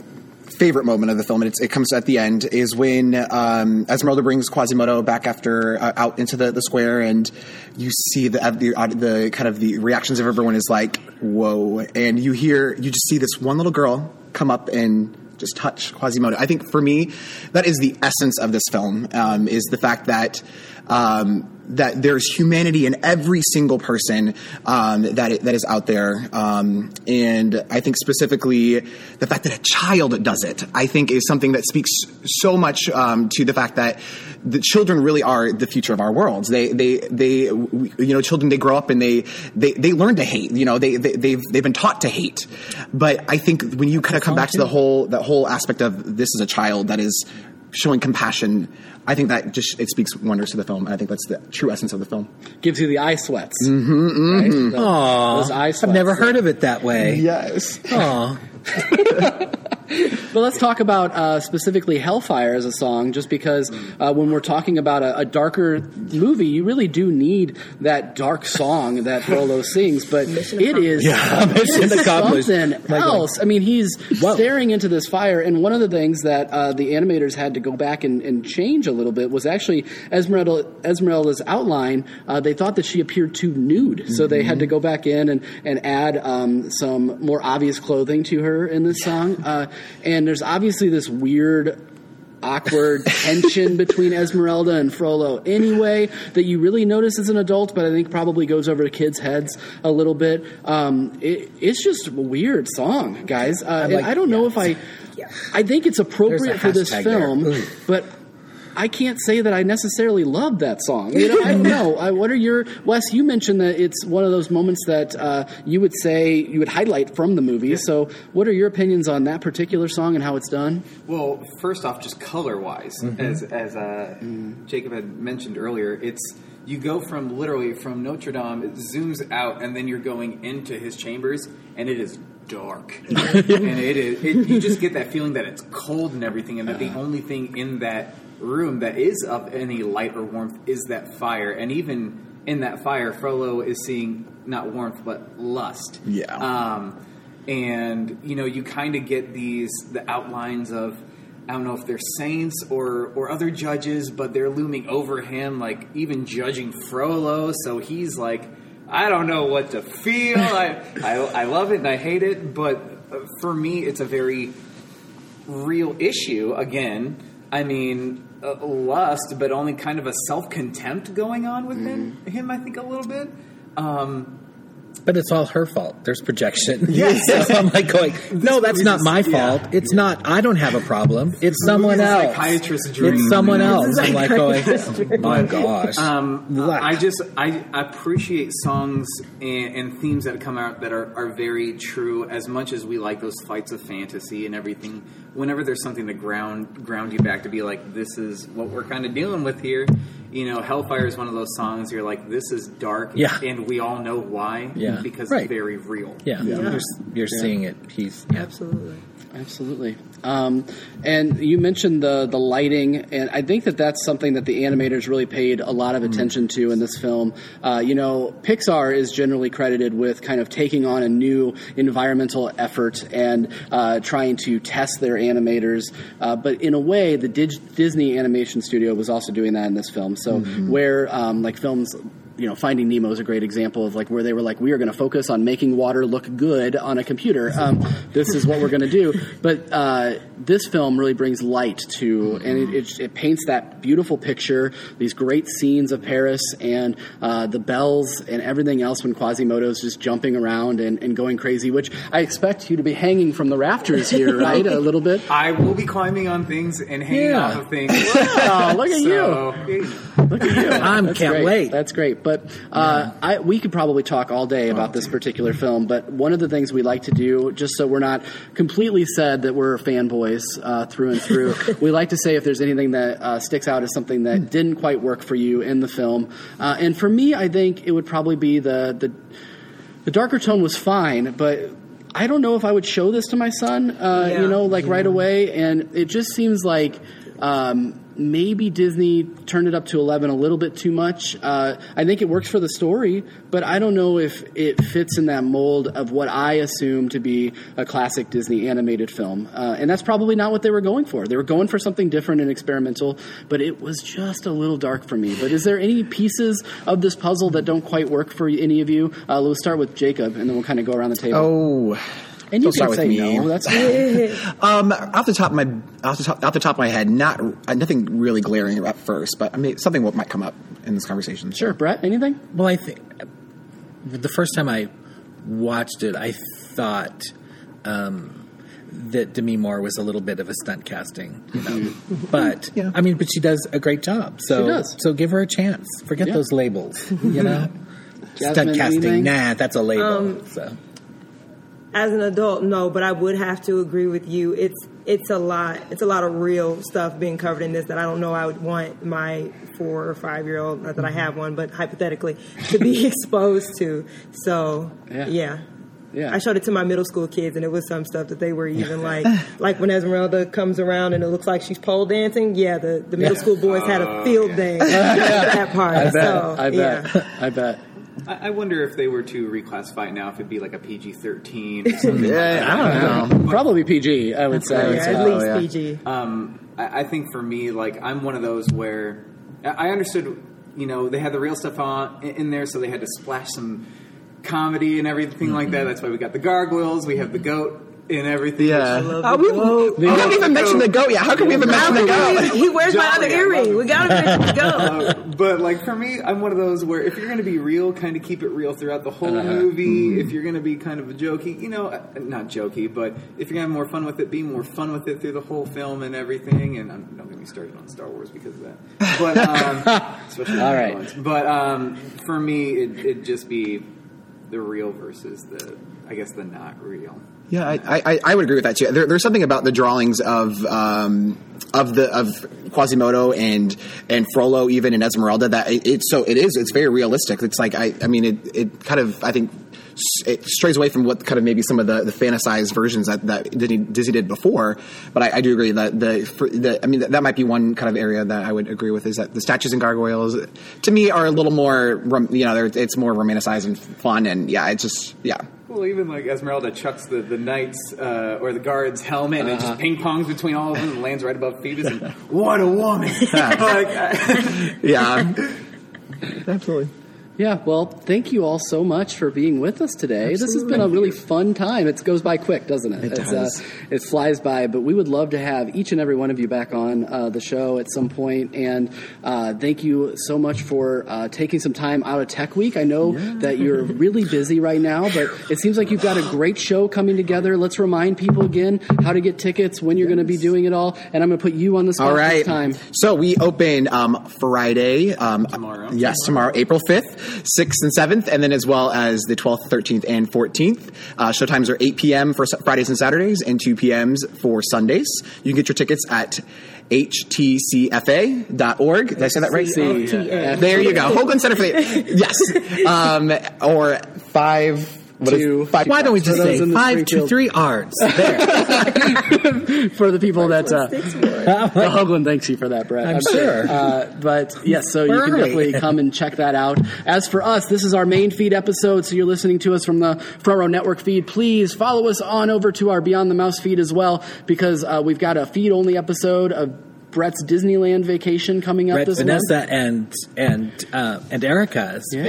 favorite moment of the film, and it comes at the end, is when um, Esmeralda brings Quasimodo back after uh, out into the, the square, and you see the, the the kind of the reactions of everyone is like, "Whoa!" And you hear, you just see this one little girl come up and just touch Quasimodo. I think for me, that is the essence of this film. Um, is the fact that. Um, that there's humanity in every single person um, that that is out there, um, and I think specifically the fact that a child does it, I think, is something that speaks so much um, to the fact that the children really are the future of our worlds. They they they you know children they grow up and they they, they learn to hate. You know they, they they've they've been taught to hate, but I think when you kind of come back to the whole that whole aspect of this is a child that is showing compassion. I think that just it speaks wonders to the film, and I think that's the true essence of the film. Gives you the eye sweats. Mm-hmm, Right? The- those eye I've never heard of it that way. Yes. Aw. But let's talk about uh, specifically Hellfire as a song, just because uh, when we're talking about a, a darker movie, you really do need that dark song that Frollo sings. But it is Yeah, it's accomplished. something else. I mean, he's Whoa. staring into this fire, and one of the things that uh, the animators had to go back and, and change a little bit was actually Esmeralda, Esmeralda's outline. Uh, they thought that she appeared too nude, so they had to go back in and, and add um, some more obvious clothing to her in this song. Uh, and there's obviously this weird awkward tension between Esmeralda and Frollo anyway that you really notice as an adult, but I think probably goes over to kids' heads a little bit. Um, it, it's just a weird song, guys. Uh, like- I don't know if I. I think it's appropriate for this film, but I can't say that I necessarily love that song. You know, I don't know. I, what are your Wes? You mentioned that it's one of those moments that uh, you would say you would highlight from the movie. So, what are your opinions on that particular song and how it's done? Well, first off, just color wise, as as uh, Jacob had mentioned earlier, it's you go from literally from Notre Dame, it zooms out, and then you're going into his chambers, and it is dark, and it is. It, you just get that feeling that it's cold and everything, and that the only thing in that room that is of any light or warmth is that fire, and even in that fire, Frollo is seeing not warmth but lust. Yeah. Um, and you know, you kind of get these the outlines of I don't know if they're saints or or other judges, but they're looming over him, like even judging Frollo. So he's like, I don't know what to feel. I I, I love it and I hate it, but uh, for me, it's a very real issue. Again, I mean, uh, lust, but only kind of a self contempt going on with him. Him, I think, a little bit. Um, but it's all her fault. There's projection. Yes. so I'm like going, no, that's not a- my yeah. fault. It's not. I don't have a problem. It's someone else. psychiatrist's dream. It's someone else. I'm like psychiatrist's going, my gosh. Um, Relax. I just I appreciate songs and, and themes that come out that are, are very true. As much as we like those fights of fantasy and everything, whenever there's something to ground ground you back to be like, this is what we're kind of dealing with here. You know, Hellfire is one of those songs. You're like, this is dark, Yeah. and we all know why. Yeah. because Right. it's very real. yeah, you're, you're seeing it. He's yeah. Absolutely. Absolutely. Um, and you mentioned the the lighting, and I think that that's something that the animators really paid a lot of attention to in this film. Uh, you know, Pixar is generally credited with kind of taking on a new environmental effort and uh, trying to test their animators. Uh, but in a way, the Dig- Disney Animation Studio was also doing that in this film. So where um, like films you know, Finding Nemo is a great example of like where they were like, we are going to focus on making water look good on a computer. Um, this is what we're going to do. But uh, this film really brings light to, and it, it, it paints that beautiful picture, these great scenes of Paris and uh, the bells and everything else when Quasimodo's just jumping around and, and going crazy. Which I expect you to be hanging from the rafters here, right? A little bit. I will be climbing on things and hanging Yeah. off of things. Oh, look at you. Look at you. I That's can't great. wait. That's great. But uh, I, we could probably talk all day about this particular film. But one of the things we like to do, just so we're not completely said that we're fanboys uh, through and through, we like to say if there's anything that uh, sticks out as something that didn't quite work for you in the film. Uh, and for me, I think it would probably be the the the darker tone was fine, but I don't know if I would show this to my son, uh, Yeah. you know, like right away. And it just seems like um, maybe Disney turned it up to 11 a little bit too much. Uh, I think it works for the story, but I don't know if it fits in that mold of what I assume to be a classic Disney animated film. Uh, and that's probably not what they were going for. They were going for something different and experimental, but it was just a little dark for me. But is there any pieces of this puzzle that don't quite work for any of you? Uh, let's start with Jacob, and then we'll kind of go around the table. Oh, and you don't start can with say me. no. That's. Um, off the top of my off the top, off the top of my head, not uh, nothing really glaring at first, but I mean something what might come up in this conversation. sure, Brett. Anything? Well, I think the first time I watched it, I thought um, that Demi Moore was a little bit of a stunt casting, you know. but Yeah. I mean, but she does a great job. So She does. so give her a chance. Forget Yeah. those labels, you know. Jasmine, stunt casting, anything? nah, that's a label. Um, so As an adult, no, but I would have to agree with you. It's it's a lot. It's a lot of real stuff being covered in this that I don't know I would want my four or five year old, not that I have one, but hypothetically, to be exposed to. So Yeah. yeah. Yeah. I showed it to my middle school kids, and it was some stuff that they were even like, like when Esmeralda comes around and it looks like she's pole dancing. Yeah, the, the middle school boys had a oh, field day with that part. I bet. So I bet. yeah, I bet. I, I wonder if they were to reclassify it now, if it'd be like a PG thirteen or something. Yeah, I don't know. Probably PG. I would say. yeah, So, at least yeah. PG. Um, I, I think for me, like I'm one of those where I I understood, you know, they had the real stuff on in in there, so they had to splash some comedy and everything like that. That's why we got the gargoyles, we have the goat and everything. Yeah. love Oh, the we, goat. we haven't even mentioned the goat yet. How can we even mention the goat? he wears my other earring. We gotta mention the goat. But like for me, I'm one of those where if you're going to be real, kind of keep it real throughout the whole movie. If you're going to be kind of a jokey, you know, not jokey, but if you're going to have more fun with it, be more fun with it through the whole film and everything. And um, don't get me started on Star Wars because of that. But um, especially All right. ones. But um, for me, it, it'd just be the real versus the, I guess, the not real. Yeah, I, I, I would agree with that too. There, there's something about the drawings of um, of the of Quasimodo and and Frollo even and Esmeralda that it, it's so it is it's very realistic. It's like I I mean it it kind of I think it strays away from what kind of maybe some of the, the fantasized versions that, that Disney, Disney did before. But I, I do agree that the, for the I mean that, that might be one kind of area that I would agree with is that the statues and gargoyles to me are a little more you know it's more romanticized and fun and yeah it's just yeah. Well, even like Esmeralda chucks the, the knight's uh, or the guard's helmet and just ping pongs between all of them and lands right above Phoebus. And what a woman! like, Yeah, absolutely. Yeah, well, thank you all so much for being with us today. This has been a really fun time. It goes by quick, doesn't it? It It's, does. Uh, it flies by, but we would love to have each and every one of you back on uh, the show at some point. And uh, thank you so much for uh, taking some time out of Tech Week. I know that you're really busy right now, but it seems like you've got a great show coming together. Let's remind people again how to get tickets, when you're going to be doing it all, and I'm going to put you on the spot All right. this time. So we open um, Friday. Um, Tomorrow. Yes, tomorrow, April 5th, 6th, and 7th, and then as well as the 12th, 13th, and 14th. Uh, show times are 8 p.m. for Fridays and Saturdays and 2 p.m.s for Sundays. You can get your tickets at htcfa.org. Did I say that right? There you go. Hoogland Center for the Yes. Um, or five. What is- Two. five Why don't we just For those say in the five to three arts? There. for the people that uh, Six words. Hoogland thanks you for that, Brett. I'm sure. Uh, but yes, so you can Right. definitely come and check that out. As for us, this is our main feed episode, so you're listening to us from the Front Row Network feed. Please follow us on over to our Beyond the Mouse feed as well, because uh, we've got a feed only episode of Brett's Disneyland vacation coming up Brett, this Vanessa, month. and and uh, and Erica's Yeah,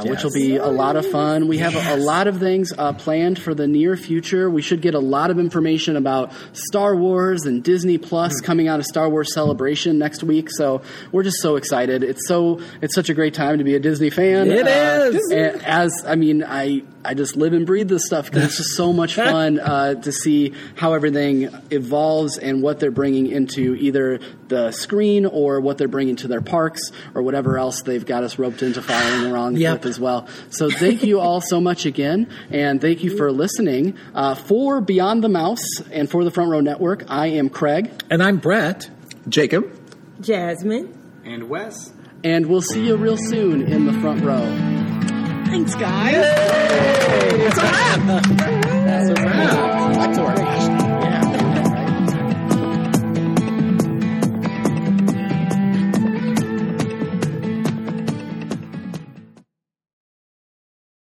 vacation. which Yes. will be a lot of fun. We have a, a lot of things uh, planned for the near future. We should get a lot of information about Star Wars and Disney Plus Hmm. coming out of Star Wars Celebration next week. So we're just so excited. It's so it's such a great time to be a Disney fan. It is. is. As I mean, I I just live and breathe this stuff because it's just so much fun uh, to see how everything evolves and what they're bringing into either the screen or what they're bringing to their parks or whatever else they've got us roped into following along Yep. with as well. So thank you all so much again, and thank you for listening. Uh, for Beyond the Mouse and for the Front Row Network, I am Craig, and I'm Brett. Jacob. Jasmine. And Wes. and we'll see you real soon in the front row. Thanks, guys. It's a wrap. That's a wrap. Back to our